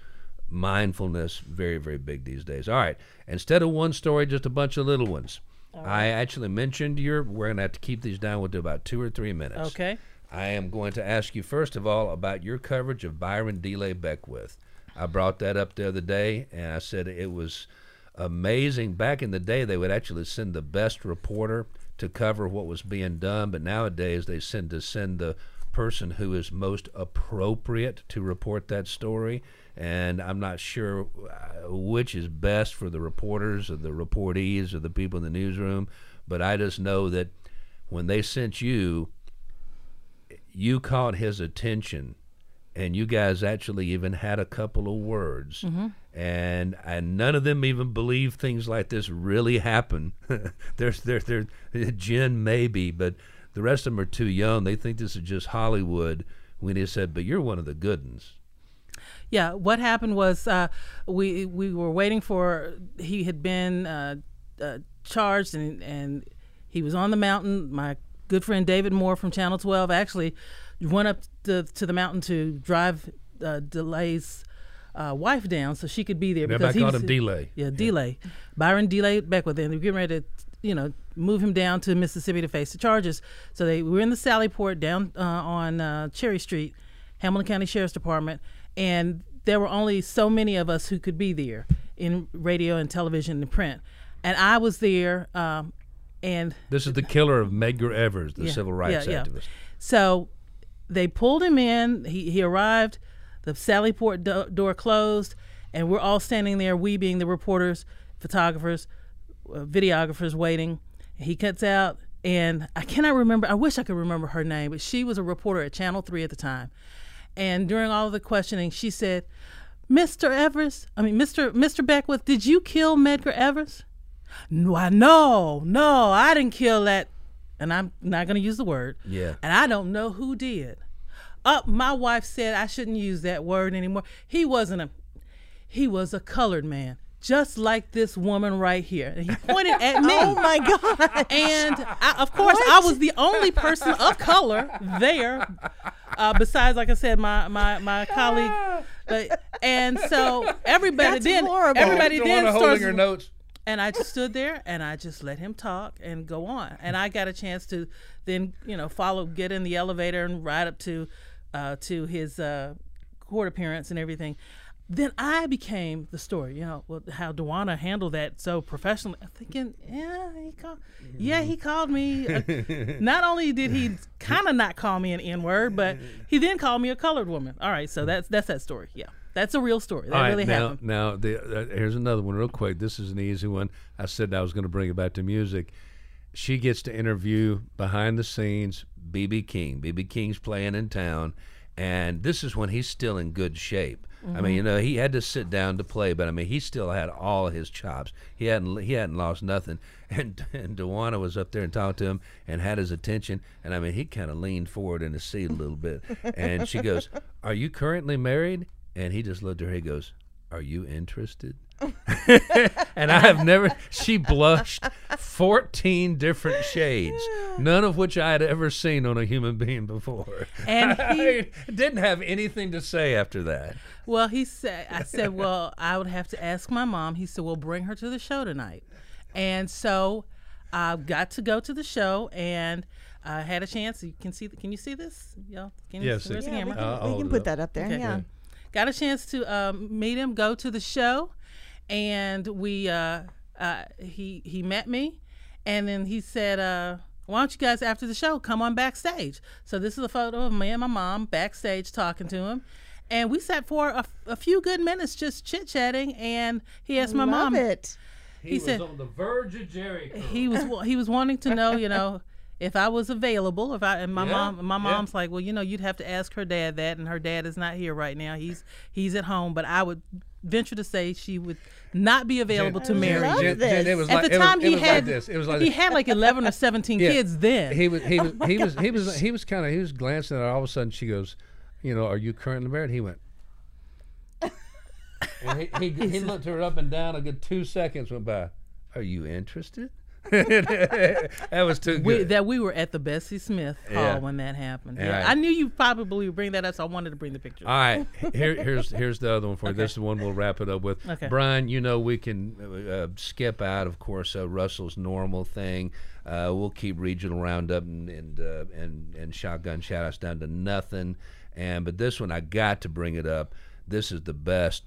[SPEAKER 1] mindfulness, very, very big these days. All right. Instead of one story, just a bunch of little ones. I actually mentioned your, we're going to have to keep these down. We'll do about two or three minutes.
[SPEAKER 2] Okay.
[SPEAKER 1] I am going to ask you first of all about your coverage of Byron De La Beckwith. I brought that up the other day, and I said it was amazing. Back in the day, they would actually send the best reporter to cover what was being done, but nowadays they send to send the person who is most appropriate to report that story. And I'm not sure uh, which is best for the reporters or the reportees or the people in the newsroom, but I just know that when they sent you, you caught his attention and you guys actually even had a couple of words and and none of them even believe things like this really happen [LAUGHS] there's there there jen maybe but the rest of them are too young they think this is just hollywood when he said but you're one of the good ones
[SPEAKER 2] Yeah, what happened was uh, we we were waiting for he had been uh, uh, charged and and he was on the mountain. My good friend David Moore from Channel 12 actually went up to, to the mountain to drive uh, Delay's uh, wife down so she could be there
[SPEAKER 1] Everybody
[SPEAKER 2] he
[SPEAKER 1] called
[SPEAKER 2] was
[SPEAKER 1] him Delay.
[SPEAKER 2] Yeah, Delay. Byron De La Beckwith, and they're getting ready to you know move him down to Mississippi to face the charges. So they were in the Sallyport down uh, on uh, Cherry Street, Hamilton County Sheriff's Department, and there were only so many of us who could be there in radio and television and print. And I was there, um, and
[SPEAKER 1] this is the killer of medgar evers the
[SPEAKER 2] Yeah,
[SPEAKER 1] civil rights
[SPEAKER 2] yeah, yeah.
[SPEAKER 1] activist
[SPEAKER 2] so they pulled him in. He, he arrived. The Sallyport do- door closed, and we're all standing there, we being the reporters, photographers, videographers, waiting. He cuts out, and I cannot remember. I wish I could remember her name, but she was a reporter at Channel 3 at the time. And during all of the questioning, she said, Mr. Evers, I mean, Mr. Mr. Beckwith, did you kill Medgar Evers? No, I- no, no, I didn't kill that. And I'm not going to use the word.
[SPEAKER 1] Yeah.
[SPEAKER 2] And I don't know who did. Up, my wife said I shouldn't use that word anymore. He wasn't a, he was a colored man, just like this woman right here. And he pointed at [LAUGHS] me.
[SPEAKER 3] Oh my god!
[SPEAKER 2] And I, of course, I was the only person of color there, uh, besides, like I said, my my my colleague. But and so everybody
[SPEAKER 3] That's
[SPEAKER 2] then
[SPEAKER 3] horrible.
[SPEAKER 2] everybody then
[SPEAKER 1] holding
[SPEAKER 2] starts.
[SPEAKER 1] her notes
[SPEAKER 2] And I just stood there and I just let him talk and go on. And I got a chance to then, you know, follow, get in the elevator and ride up to, uh, to his uh, court appearance and everything. Then I became the story, you know, well, how Dewana handled that so professionally. I'm thinking, yeah, he called, yeah, he called me. uh, [LAUGHS] not only did he kind of not call me an N word, but he then called me a colored woman. All right, so that's that's that story. Yeah, that's a real story. That
[SPEAKER 1] All right,
[SPEAKER 2] really
[SPEAKER 1] now,
[SPEAKER 2] happened.
[SPEAKER 1] Now, the, uh, here's another one, real quick. This is an easy one. I said I was going to bring it back to music. She gets to interview behind the scenes BB King. BB King's playing in town, and this is when he's still in good shape. I mean, you know, he had to sit down to play, but I mean, he still had all his chops. He hadn't he hadn't lost nothing. [LAUGHS] And and Dewana was up there and talked to him and had his attention. And I mean, he kind of leaned forward in his seat a little bit. And she goes, "Are you currently married?" and he just looked at her. He goes, "Are you interested?" [LAUGHS] and I have never. She blushed fourteen different shades, none of which I had ever seen on a human being before.
[SPEAKER 2] And [LAUGHS] he-
[SPEAKER 1] didn't have anything to say after that.
[SPEAKER 2] Well, he said, I said, well, I would have to ask my mom. He said, well, bring her to the show tonight. And so I got to go to the show and I had a chance. You can see, can you see this? Y'all, can you
[SPEAKER 1] Yes,
[SPEAKER 2] see? Where's
[SPEAKER 1] it-
[SPEAKER 2] the
[SPEAKER 3] Yeah, we
[SPEAKER 2] camera?
[SPEAKER 3] can,
[SPEAKER 1] I'll
[SPEAKER 3] we can
[SPEAKER 1] it
[SPEAKER 3] put that up there.
[SPEAKER 2] Okay.
[SPEAKER 3] Yeah.
[SPEAKER 2] Got a chance to um, meet him, go to the show, and we uh, uh, he he met me, and then he said, uh, "Why don't you guys after the show come on backstage?" So this is a photo of me and my mom backstage talking to him, and we sat for a, a few good minutes just chit chatting, and he asked my
[SPEAKER 3] Love
[SPEAKER 2] mom.
[SPEAKER 3] it.
[SPEAKER 1] He,
[SPEAKER 2] said-
[SPEAKER 1] on the verge of Jericho.
[SPEAKER 2] He was he was wanting to know, you know. [LAUGHS] If I was available, if I and my
[SPEAKER 1] Yeah,
[SPEAKER 2] mom, my
[SPEAKER 1] yeah.
[SPEAKER 2] mom's like, well, you know, you'd have to ask her dad that, and her dad is not here right now. He's he's at home, but I would venture to say she would not be available to marry.
[SPEAKER 3] love
[SPEAKER 2] you.
[SPEAKER 3] Jen-
[SPEAKER 1] it was
[SPEAKER 2] At
[SPEAKER 1] like,
[SPEAKER 2] the
[SPEAKER 1] it was-
[SPEAKER 2] time,
[SPEAKER 1] it
[SPEAKER 2] he
[SPEAKER 1] was
[SPEAKER 2] had
[SPEAKER 1] like this. It was like
[SPEAKER 2] he
[SPEAKER 1] this.
[SPEAKER 2] had like eleven or seventeen
[SPEAKER 1] Yeah.
[SPEAKER 2] kids then.
[SPEAKER 1] He was he [LAUGHS] oh was
[SPEAKER 3] Oh
[SPEAKER 1] he was he was he was kind of he was glancing at her. All of a sudden, she goes, "You know, are you currently married?" He went. [LAUGHS] he, he, he looked her up and down. A good two seconds went by. Are you interested? [LAUGHS] that was too
[SPEAKER 2] we,
[SPEAKER 1] good.
[SPEAKER 2] that we were at the Bessie Smith Hall
[SPEAKER 1] Yeah.
[SPEAKER 2] when that happened.
[SPEAKER 1] Yeah.
[SPEAKER 2] Yeah, I knew you probably would bring that up, so I wanted to bring the picture.
[SPEAKER 1] All right, here, here's here's the other one for you. This is the one we'll wrap it up with.
[SPEAKER 2] Okay.
[SPEAKER 1] Brian, you know we can uh, skip out, of course, uh, Russell's normal thing. Uh, we'll keep regional roundup and and, uh, and and shotgun shoutouts down to nothing. And but this one I got to bring it up. This is the best.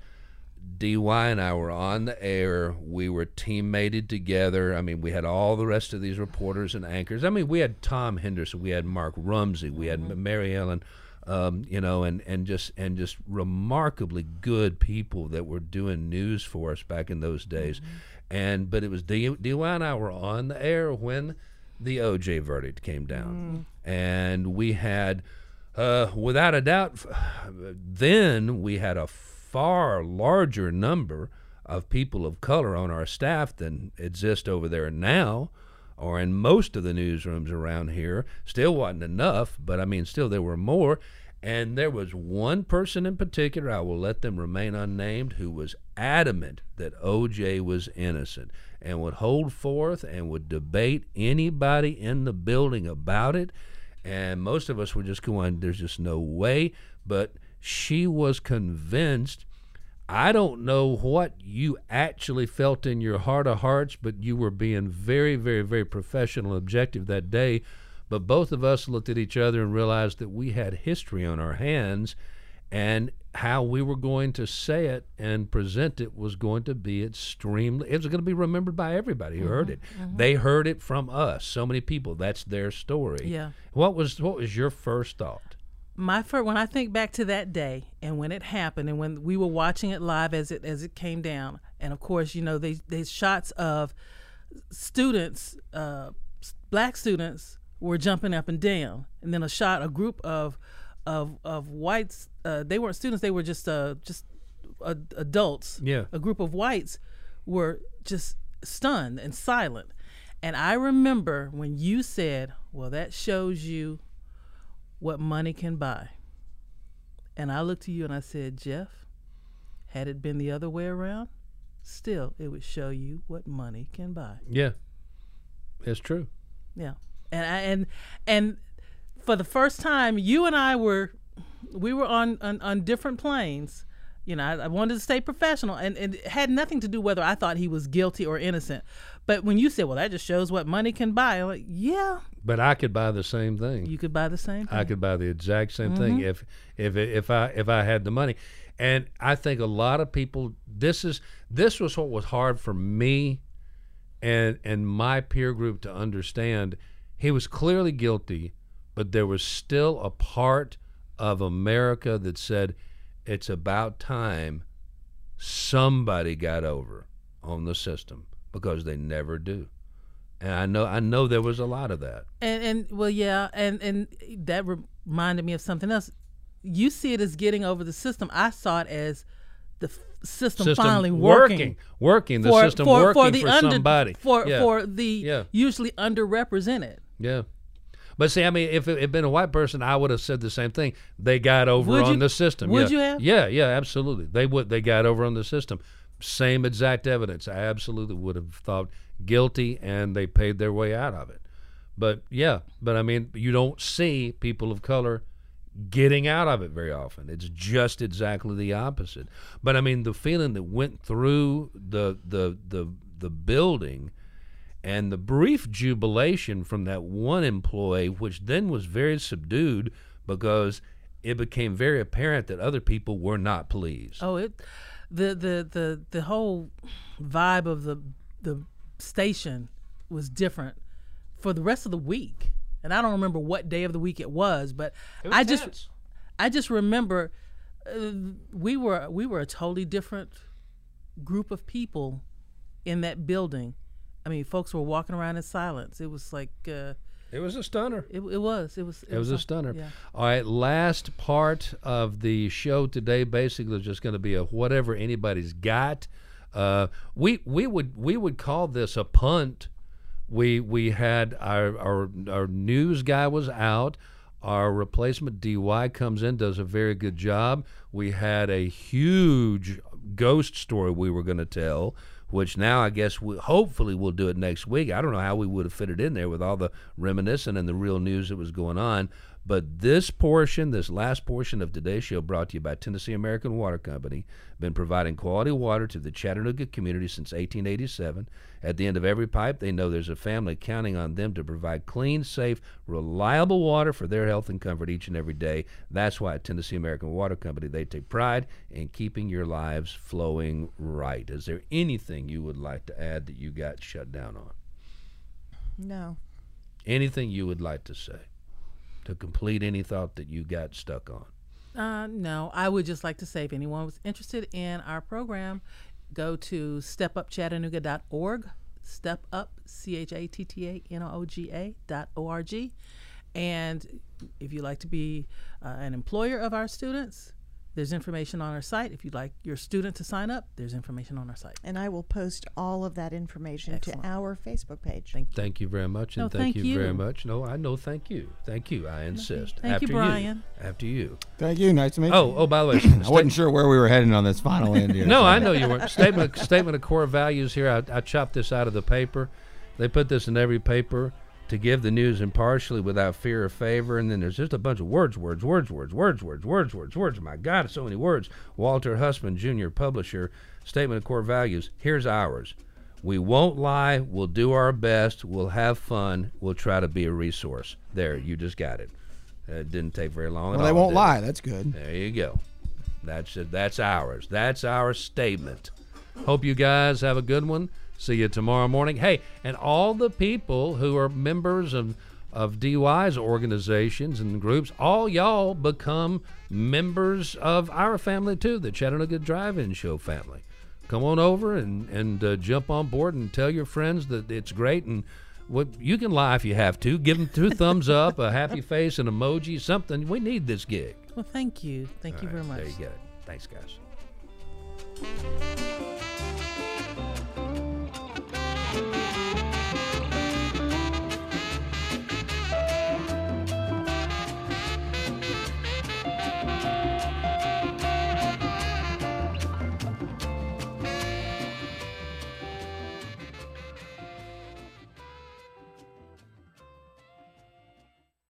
[SPEAKER 1] DY and I were on the air. We were teammated together. I mean, we had all the rest of these reporters and anchors. I mean, we had Tom Henderson, we had Mark Rumsey, we had mm-hmm. Mary Ellen, um, you know, and, and just and just remarkably good people that were doing news for us back in those days. Mm-hmm. And but it was D, DY and I were on the air when the OJ verdict came down, mm. and we had, uh, without a doubt, then we had a far larger number of people of color on our staff than exist over there now or in most of the newsrooms around here. Still wasn't enough, but I mean, still there were more. And there was one person in particular, I will let them remain unnamed, who was adamant that OJ was innocent and would hold forth and would debate anybody in the building about it. And most of us were just going, there's just no way. But she was convinced. I don't know what you actually felt in your heart of hearts, but you were being very, very, very professional and objective that day. But both of us looked at each other and realized that we had history on our hands and how we were going to say it and present it was going to be extremely it was going to be remembered by everybody who heard it. They heard it from us so many people. That's their story.
[SPEAKER 2] Yeah.
[SPEAKER 1] what was what was your first thought?
[SPEAKER 2] My first when I think back to that day and when it happened and when we were watching it live as it as it came down and of course you know they these shots of students uh, black students were jumping up and down and then a shot a group of of of whites uh, they weren't students they were just uh, just uh, adults
[SPEAKER 1] Yeah.
[SPEAKER 2] a group of whites were just stunned and silent and I remember when you said well that shows you what money can buy. And I looked to you and I said, Jeff, had it been the other way around, still it would show you what money can buy.
[SPEAKER 1] yeah it's true
[SPEAKER 2] Yeah. And I, and and for the first time you and I were we were on on, on different planes. You know, I, I wanted to stay professional and, and it had nothing to do whether I thought he was guilty or innocent. But when you said, Well, that just shows what money can buy, I'm like, Yeah,
[SPEAKER 1] but i could buy the same thing
[SPEAKER 2] you could buy the same thing.
[SPEAKER 1] I could buy the exact same thing
[SPEAKER 2] Mm-hmm.
[SPEAKER 1] if if if I if I had the money. And I think a lot of people this is this was what was hard for me and and my peer group to understand. He was clearly guilty, but there was still a part of America that said it's about time somebody got over on the system because they never do. And I know I know there was a lot of that.
[SPEAKER 2] And and well, yeah, and and that reminded me of something else. You see it as getting over the system. I saw it as the system,
[SPEAKER 1] system
[SPEAKER 2] finally working,
[SPEAKER 1] working, working, the system working for,
[SPEAKER 2] under,
[SPEAKER 1] somebody.
[SPEAKER 2] for
[SPEAKER 1] yeah.
[SPEAKER 2] for the
[SPEAKER 1] Yeah.
[SPEAKER 2] usually underrepresented.
[SPEAKER 1] yeah. But see, I mean, if it had been a white person, I would have said the same thing. They got over
[SPEAKER 2] Would
[SPEAKER 1] on
[SPEAKER 2] you-
[SPEAKER 1] the system.
[SPEAKER 2] would
[SPEAKER 1] yeah.
[SPEAKER 2] you have?
[SPEAKER 1] Yeah, yeah, absolutely. They would. They got over on the system. Same exact evidence. I absolutely would have thought guilty, and they paid their way out of it. But yeah, but I mean, you don't see people of color getting out of it very often. It's just exactly the opposite. But I mean, the feeling that went through the the the the building and the brief jubilation from that one employee, which then was very subdued because it became very apparent that other people were not pleased.
[SPEAKER 2] Oh, it the the the the whole vibe of the the station was different for the rest of the week. And I don't remember what day of the week it was, but I just I just remember uh, we were we were a totally different group of people in that building. I mean, folks were walking around in silence. It was like uh,
[SPEAKER 1] It was a stunner.
[SPEAKER 2] it, it was it was
[SPEAKER 1] It was a stunner.
[SPEAKER 2] Yeah.
[SPEAKER 1] All right, last part of the show today basically is just going to be a whatever anybody's got. Uh, we we would we would call this a punt. We we had our our our news guy was out. Our replacement DY comes in, does a very good job. We had a huge ghost story we were going to tell, which now I guess we hopefully we'll do it next week. I don't know how we would have fit it in there with all the reminiscing and the real news that was going on. But this portion, this last portion of today's show, brought to you by Tennessee American Water Company, been providing quality water to the Chattanooga community since 1887. At the end of every pipe, they know there's a family counting on them to provide clean, safe, reliable water for their health and comfort each and every day. That's why at Tennessee American Water Company, they take pride in keeping your lives flowing right. Is there anything you would like to add that you got shut down on?
[SPEAKER 3] No.
[SPEAKER 1] Anything you would like to say to complete any thought that you got stuck on?
[SPEAKER 2] Uh, no, I would just like to say if anyone was interested in our program, go to stepupchattanooga.org, step up, C H A T T A N O O G A dot O R G. And if you'd like to be uh, an employer of our students, there's information on our site. If you'd like your student to sign up, there's information on our site.
[SPEAKER 3] And I will post all of that information
[SPEAKER 2] Excellent.
[SPEAKER 3] to our Facebook page.
[SPEAKER 2] Thank you.
[SPEAKER 1] Thank you very much, and
[SPEAKER 2] No,
[SPEAKER 1] thank,
[SPEAKER 2] thank
[SPEAKER 1] you, very much. No, I know. Thank you, thank you. I insist.
[SPEAKER 2] Thank you,
[SPEAKER 1] After
[SPEAKER 2] Brian.
[SPEAKER 1] After you.
[SPEAKER 4] Thank you. Nice to meet
[SPEAKER 1] Oh,
[SPEAKER 4] you.
[SPEAKER 1] oh. By the way, [CLEARS THROAT]
[SPEAKER 4] I wasn't sure where we were heading on this final end here. [LAUGHS]
[SPEAKER 1] No,
[SPEAKER 4] so-
[SPEAKER 1] I know you weren't. Statement statement of core values here. I, I chopped this out of the paper. They put this in every paper to give the news impartially without fear or favor. And then there's just a bunch of words, words, words, words, words, words, words, words, words. My God, so many words. Walter Hussman, Jr., publisher. Statement of core values. Here's ours. We won't lie. We'll do our best. We'll have fun. We'll try to be a resource. There, you just got it. It didn't take very long. at
[SPEAKER 4] Well, they
[SPEAKER 1] all,
[SPEAKER 4] won't
[SPEAKER 1] did it?
[SPEAKER 4] lie. That's good.
[SPEAKER 1] There you go. That's it. That's ours. That's our statement. Hope you guys have a good one. See you tomorrow morning. Hey, and all the people who are members of of DUI's organizations and groups, all y'all become members of our family too, the Chattanooga Drive-In Show family. Come on over and and uh, jump on board and tell your friends that it's great and what you can lie if you have to. Give them two thumbs up, a happy face, an emoji, something. We need this gig.
[SPEAKER 2] Well, thank you. Thank you
[SPEAKER 1] All
[SPEAKER 2] very much.
[SPEAKER 1] There you go. Thanks, guys.